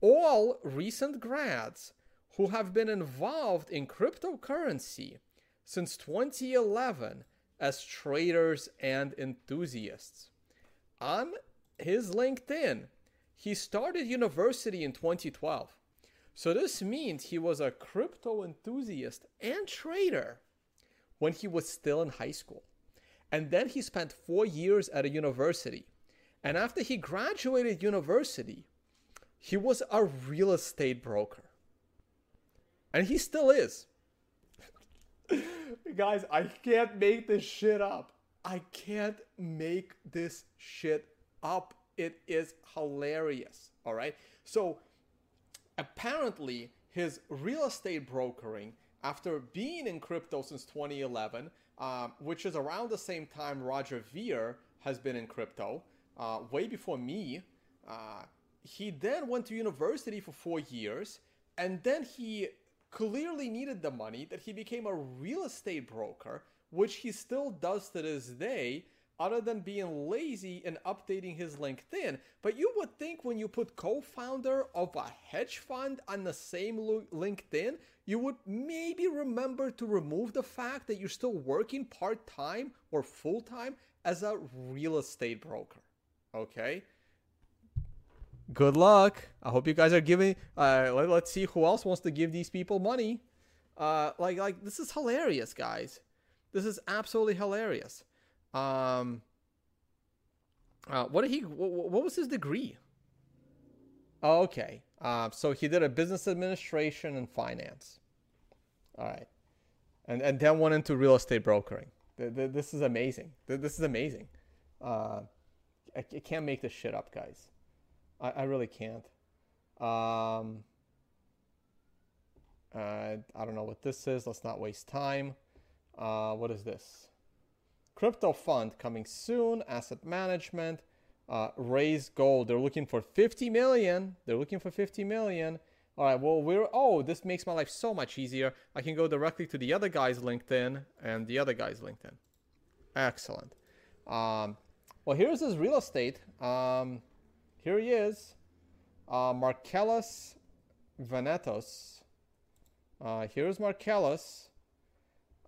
All recent grads who have been involved in cryptocurrency since 2011 as traders and enthusiasts. On his LinkedIn, he started university in 2012 so this means he was a crypto enthusiast and trader when he was still in high school. And then he spent four years at a university. And after he graduated university, he was a real estate broker. And he still is. Guys, I can't make this shit up. I can't make this shit up. It is hilarious. All right. So apparently his real estate brokering after being in crypto since 2011 um, which is around the same time roger ver has been in crypto uh, way before me uh, he then went to university for four years and then he clearly needed the money that he became a real estate broker which he still does to this day other than being lazy and updating his LinkedIn. But you would think when you put co founder of a hedge fund on the same LinkedIn, you would maybe remember to remove the fact that you're still working part time or full time as a real estate broker. Okay? Good luck. I hope you guys are giving. Uh, let, us see who else wants to give these people money. Uh, like, like this is hilarious, guys. This is absolutely hilarious. Um, uh, what did he? What, was his degree? Oh, okay. Uh, so he did a business administration and finance. All right, and and then went into real estate brokering. This is amazing. This is amazing. Uh, I, I can't make this shit up, guys. I, I really can't. Um, uh, I don't know what this is. Let's not waste time. Uh, what is this? Crypto fund coming soon. Asset management. Uh, raise gold. They're looking for 50 million. They're looking for 50 million. All right, well, we're, oh, this makes my life so much easier. I can go directly to the other guy's LinkedIn and the other guy's LinkedIn. Excellent. Um, well, here's his real estate. Um, here he is, uh, Marcellus Venetos. Uh, here's Marcellus,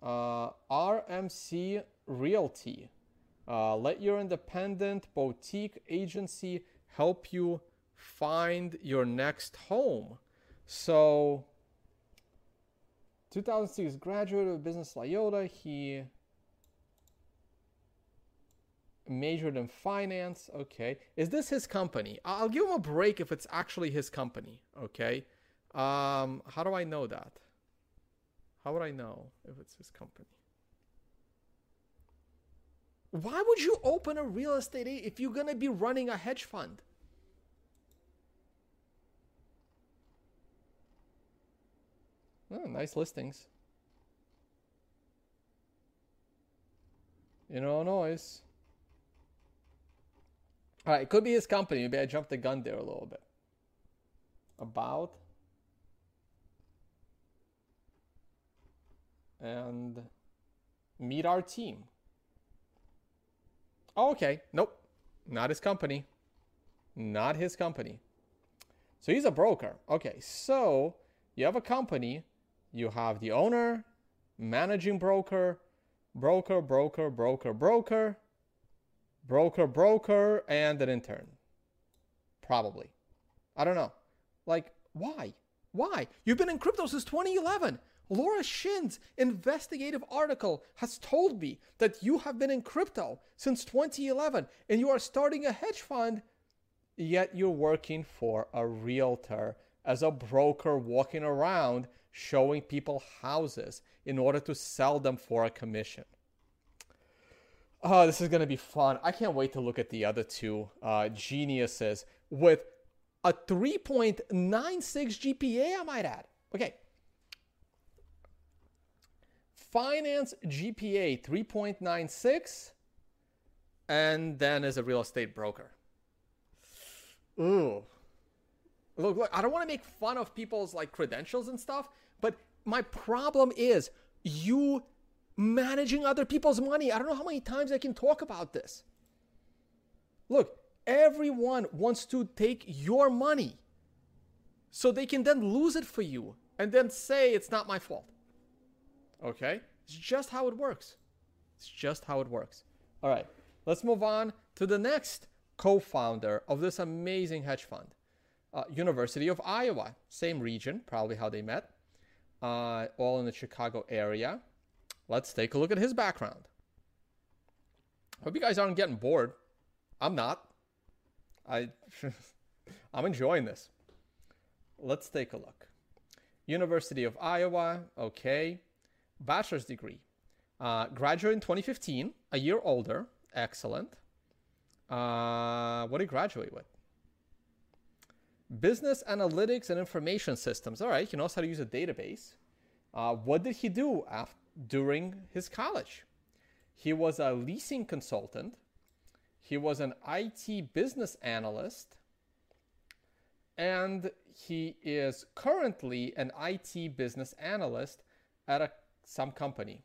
uh, RMC Realty. Uh, let your independent boutique agency help you find your next home. So, 2006 graduate of business Loyola. He majored in finance. Okay. Is this his company? I'll give him a break if it's actually his company. Okay. Um, how do I know that? How would I know if it's his company? Why would you open a real estate if you're going to be running a hedge fund? Oh, nice listings. In Illinois. All right, it could be his company. Maybe I jumped the gun there a little bit. About. And meet our team. Oh, okay. Nope. Not his company. Not his company. So he's a broker. Okay, so you have a company, you have the owner, managing broker, broker, broker, broker, broker, broker, broker, and an intern. Probably. I don't know. Like, why? Why? You've been in crypto since 2011. Laura Shin's investigative article has told me that you have been in crypto since 2011 and you are starting a hedge fund, yet you're working for a realtor as a broker walking around showing people houses in order to sell them for a commission. Oh, this is going to be fun. I can't wait to look at the other two uh, geniuses with a 3.96 GPA, I might add. Okay. Finance GPA 3.96, and then as a real estate broker. Ooh. Look, look, I don't want to make fun of people's like credentials and stuff, but my problem is you managing other people's money. I don't know how many times I can talk about this. Look, everyone wants to take your money so they can then lose it for you and then say it's not my fault. Okay? It's just how it works. It's just how it works. All right, let's move on to the next co founder of this amazing hedge fund. Uh, University of Iowa, same region, probably how they met, uh, all in the Chicago area. Let's take a look at his background. Hope you guys aren't getting bored. I'm not. I I'm enjoying this. Let's take a look. University of Iowa, okay. Bachelor's degree. Uh, graduate in 2015, a year older. Excellent. Uh, what did he graduate with? Business analytics and information systems. All right, he knows how to use a database. Uh, what did he do during his college. He was a leasing consultant, he was an IT business analyst, and he is currently an IT business analyst at a, some company.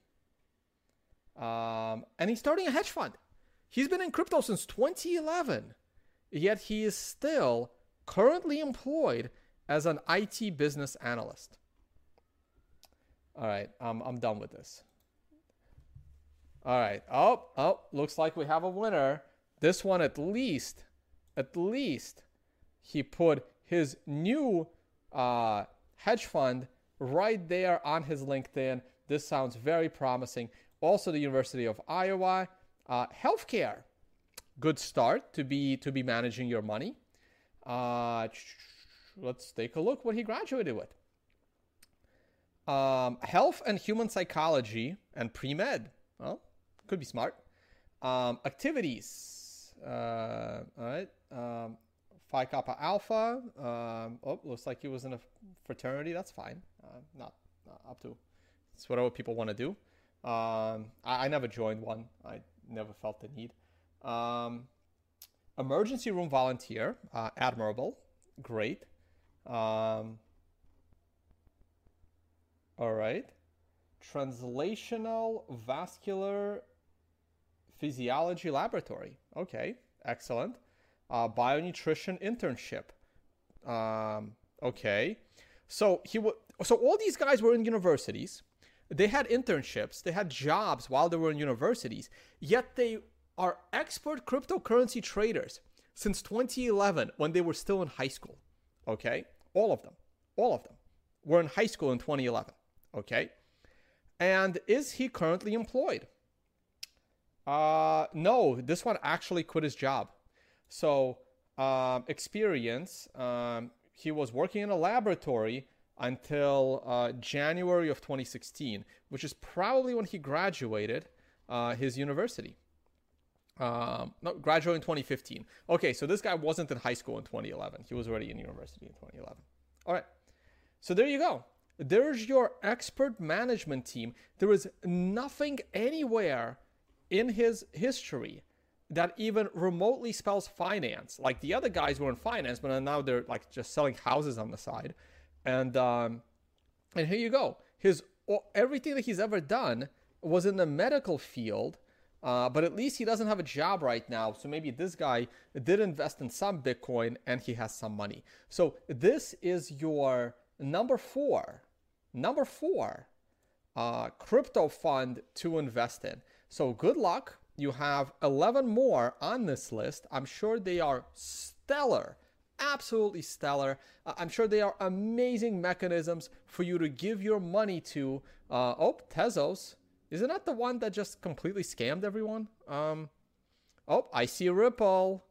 Um, and he's starting a hedge fund. He's been in crypto since 2011, yet he is still currently employed as an IT business analyst. All right, um, I'm done with this. All right. Oh, oh, looks like we have a winner. This one, at least, at least, he put his new uh, hedge fund right there on his LinkedIn. This sounds very promising. Also, the University of Iowa, uh, healthcare, good start to be to be managing your money. Uh, let's take a look what he graduated with um, health and human psychology and pre med. Well, could be smart. Um, activities. Uh, all right. Um, Phi Kappa Alpha. Um, oh, looks like he was in a fraternity. That's fine. Uh, not, not, up to. It's whatever people want to do. Um, I, I, never joined one. I never felt the need. Um, emergency room volunteer. Uh, admirable. Great. Um, All right. Translational Vascular Physiology Laboratory. Okay, excellent. Uh, bionutrition internship. Um, okay. So he w- so all these guys were in universities. They had internships, they had jobs while they were in universities, yet they are expert cryptocurrency traders since 2011 when they were still in high school. Okay? All of them. All of them were in high school in 2011. Okay? And is he currently employed? Uh, no, this one actually quit his job. So, um, experience, um, he was working in a laboratory until uh, January of 2016, which is probably when he graduated uh, his university. Um, no, graduated in 2015. Okay, so this guy wasn't in high school in 2011. He was already in university in 2011. All right, so there you go. There's your expert management team. There is nothing anywhere in his history that even remotely spells finance. Like the other guys were in finance, but now they're like just selling houses on the side. And um, and here you go. His everything that he's ever done was in the medical field. Uh, but at least he doesn't have a job right now. So maybe this guy did invest in some Bitcoin and he has some money. So this is your number four. Number four, uh, crypto fund to invest in. So good luck. You have 11 more on this list. I'm sure they are stellar absolutely stellar. I'm sure they are amazing mechanisms for you to give your money to. Uh, oh, Tezos. Isn't that the one that just completely scammed everyone? Um, oh, I see Ripple.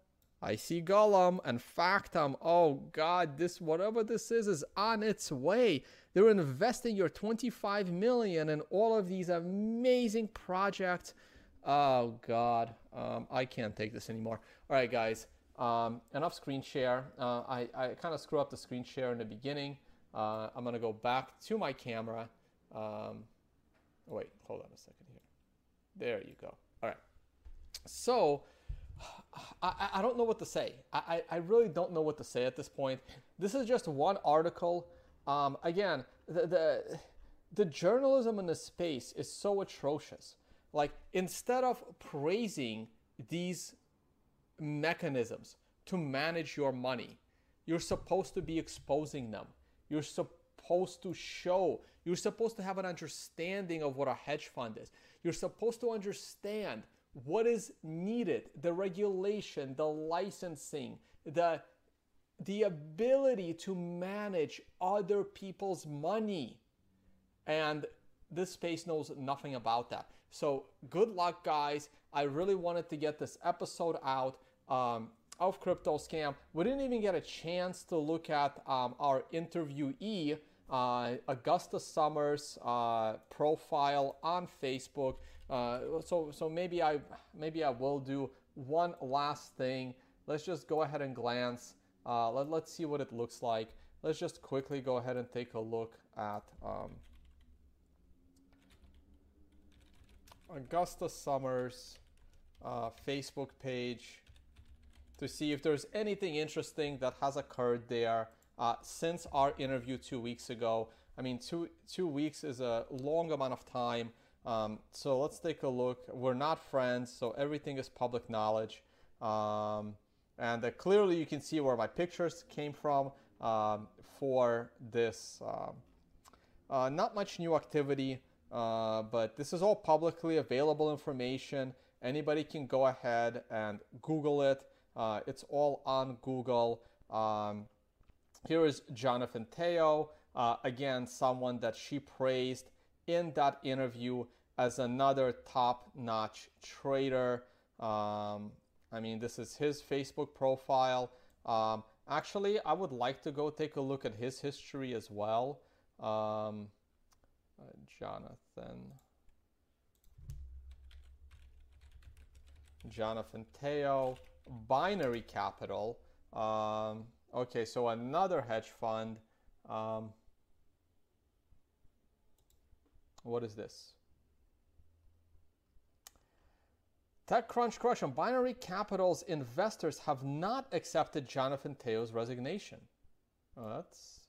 I see Golem and Factom. Oh God, this whatever this is is on its way. They're investing your 25 million in all of these amazing projects. Oh God, um, I can't take this anymore. All right, guys. Um, enough screen share. Uh, I, I kind of screw up the screen share in the beginning. Uh, I'm going to go back to my camera. Um, oh, wait, hold on a second here. There you go. All right. So I, I don't know what to say. I, I really don't know what to say at this point. This is just one article. Um, again, the, the, the journalism in this space is so atrocious. Like, instead of praising these mechanisms to manage your money. You're supposed to be exposing them. You're supposed to show. You're supposed to have an understanding of what a hedge fund is. You're supposed to understand what is needed, the regulation, the licensing, the the ability to manage other people's money. And this space knows nothing about that. So, good luck, guys. I really wanted to get this episode out um, of Crypto Scam. We didn't even get a chance to look at um, our interviewee, uh, Augusta Summers' uh, profile on Facebook. Uh, so, so maybe I maybe I will do one last thing. Let's just go ahead and glance. Uh, let, let's see what it looks like. Let's just quickly go ahead and take a look at um, Augusta Summers' uh, Facebook page to see if there's anything interesting that has occurred there uh, since our interview two weeks ago. I mean, two two weeks is a long amount of time. Um, so let's take a look. We're not friends, so everything is public knowledge. Um, and uh, clearly, you can see where my pictures came from um, for this. Um, uh, not much new activity, uh, but this is all publicly available information. Anybody can go ahead and Google it. Uh, it's all on Google. Um, here is Jonathan Teo, uh, again, someone that she praised in that interview as another top notch trader. Um, I mean, this is his Facebook profile. Um, actually, I would like to go take a look at his history as well. Um, uh, Jonathan. Jonathan Teo binary capital. Um, okay, so another hedge fund. Um, what is this? TechCrunch question. Binary Capital's investors have not accepted Jonathan Teo's resignation. that's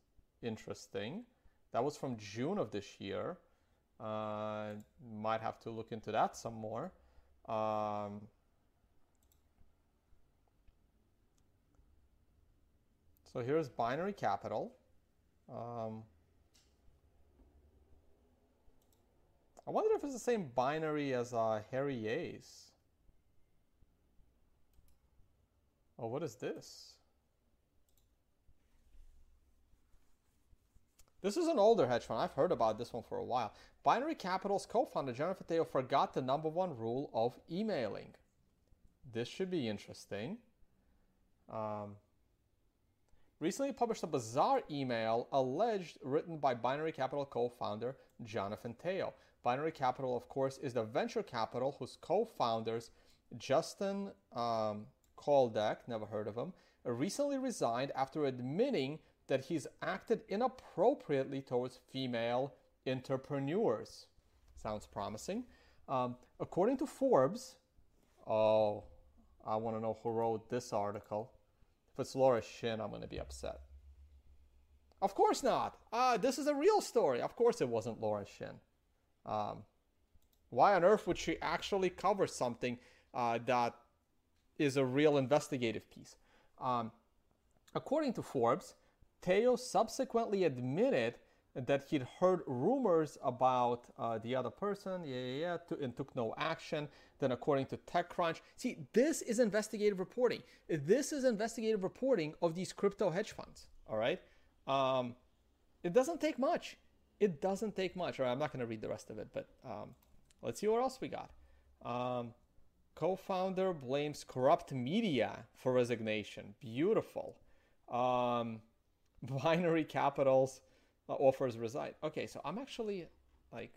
interesting. That was from June of this year. Uh, might have to look into that some more. Um, so here's binary capital. Um, I wonder if it's the same binary as uh, Harry. Oh, what is this? This is an older hedge fund. I've heard about this one for a while. Binary Capital's co-founder Jennifer Teo forgot the number one rule of emailing. This should be interesting. Um, recently published a bizarre email alleged written by Binary Capital co-founder Jonathan Teo. Binary Capital, of course, is the venture capital whose co-founders Justin um, Caldbeck, never heard of him, recently resigned after admitting that he's acted inappropriately towards female entrepreneurs. Sounds promising. Um, according to Forbes, oh, I want to know who wrote this article. If it's Laura Shin, I'm going to be upset. Of course not. Uh, this is a real story. Of course it wasn't Laura Shin. Um, why on earth would she actually cover something uh, that is a real investigative piece? Um, according to Forbes, Teo subsequently admitted that he'd heard rumors about uh, the other person, yeah, yeah, yeah, to, and took no action. Then, according to TechCrunch, see, this is investigative reporting. This is investigative reporting of these crypto hedge funds. All right, um, it doesn't take much. It doesn't take much. All right, I'm not going to read the rest of it, but um, let's see what else we got. Um, co-founder blames corrupt media for resignation. Beautiful. Um, binary capitals uh, offers reside. Okay, so I'm actually like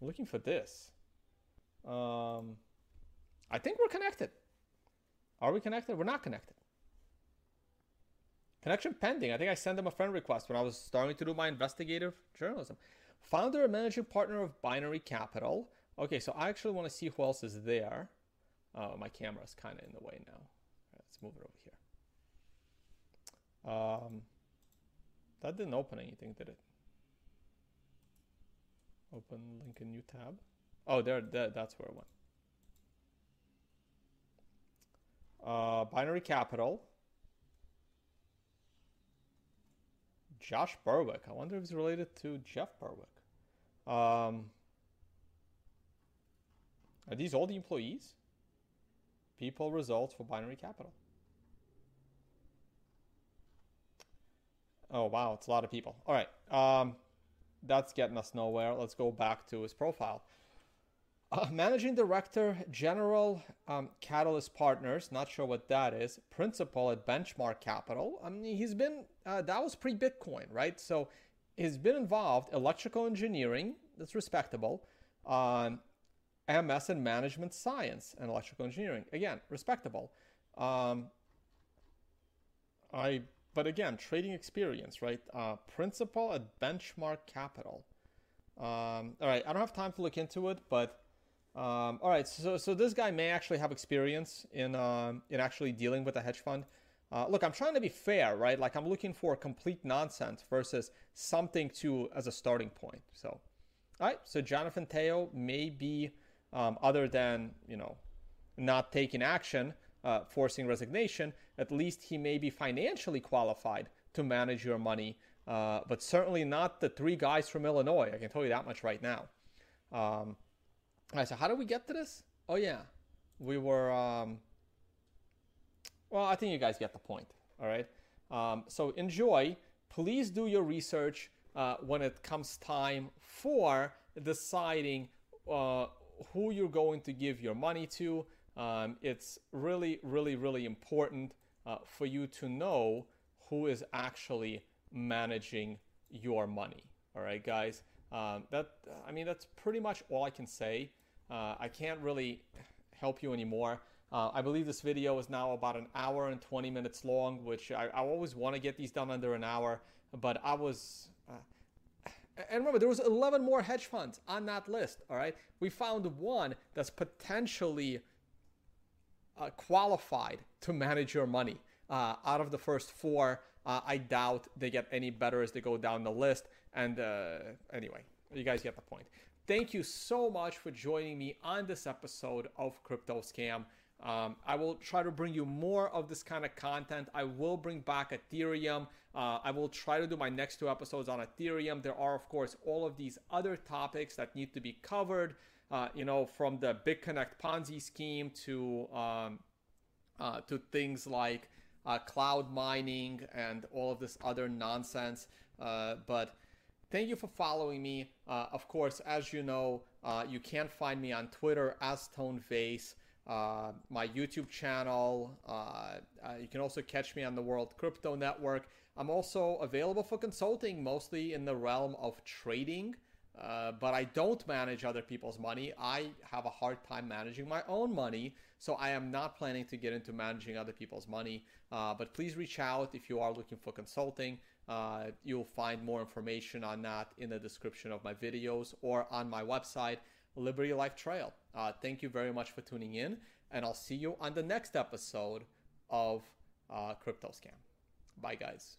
looking for this. Um, I think we're connected. Are we connected? We're not connected. Connection pending. I think I sent them a friend request when I was starting to do my investigative journalism. Founder and managing partner of Binary Capital. Okay, so I actually want to see who else is there. Oh, my camera is kind of in the way now. Right, let's move it over here. Um, that didn't open anything, did it? Open link a new tab. Oh, there, there that's where it went. Uh, Binary Capital. Josh Berwick. I wonder if he's related to Jeff Berwick. Um, are these all the employees? People results for Binary Capital. Oh, wow, it's a lot of people. All right, um, that's getting us nowhere. Let's go back to his profile. Uh, managing Director, General um, Catalyst Partners, not sure what that is, Principal at Benchmark Capital. I mean, he's been, uh, that was pre Bitcoin, right? So he's been involved, electrical engineering, that's respectable, um, MS and Management Science and Electrical Engineering, again, respectable. Um, I but again, trading experience, right? Uh, principal at Benchmark Capital. Um, all right, I don't have time to look into it, but um, all right. So, so this guy may actually have experience in um, in actually dealing with a hedge fund. Uh, look, I'm trying to be fair, right? Like I'm looking for complete nonsense versus something to as a starting point. So, all right. So Jonathan Teo may be, um, other than you know, not taking action, uh, forcing resignation, at least he may be financially qualified to manage your money, uh, but certainly not the three guys from Illinois. I can tell you that much right now. Um, all right, so how did we get to this? Oh, yeah. We were, um, well, I think you guys get the point. All right. Um, so enjoy. Please do your research uh, when it comes time for deciding uh, who you're going to give your money to. Um, it's really, really, really important uh, for you to know who is actually managing your money. All right, guys. Um, that I mean, that's pretty much all I can say. Uh, I can't really help you anymore. Uh, I believe this video is now about an hour and 20 minutes long, which I, I always want to get these done under an hour, but I was. Uh, and remember, there was 11 more hedge funds on that list. All right, we found one that's potentially uh, qualified to manage your money. uh, out of the first four, uh, I doubt they get any better as they go down the list. And uh, anyway, you guys get the point. Thank you so much for joining me on this episode of Crypto Scam. Um, I will try to bring you more of this kind of content. I will bring back Ethereum. Uh, I will try to do my next two episodes on Ethereum. There are, of course, all of these other topics that need to be covered. Uh, you know, from the BitConnect Ponzi scheme to um, uh, to things like uh, cloud mining and all of this other nonsense. Uh, but thank you for following me. Uh, of course, as you know, you can find me on Twitter as Tone uh, my YouTube channel. Uh, uh, you can also catch me on the World Crypto Network. I'm also available for consulting, mostly in the realm of trading. Uh, but I don't manage other people's money. I have a hard time managing my own money, so I am not planning to get into managing other people's money. Uh, but please reach out if you are looking for consulting. Uh, you'll find more information on that in the description of my videos or on my website Liberty Life Trail. Uh, thank you very much for tuning in, and I'll see you on the next episode of uh, Crypto Scam. Bye, guys.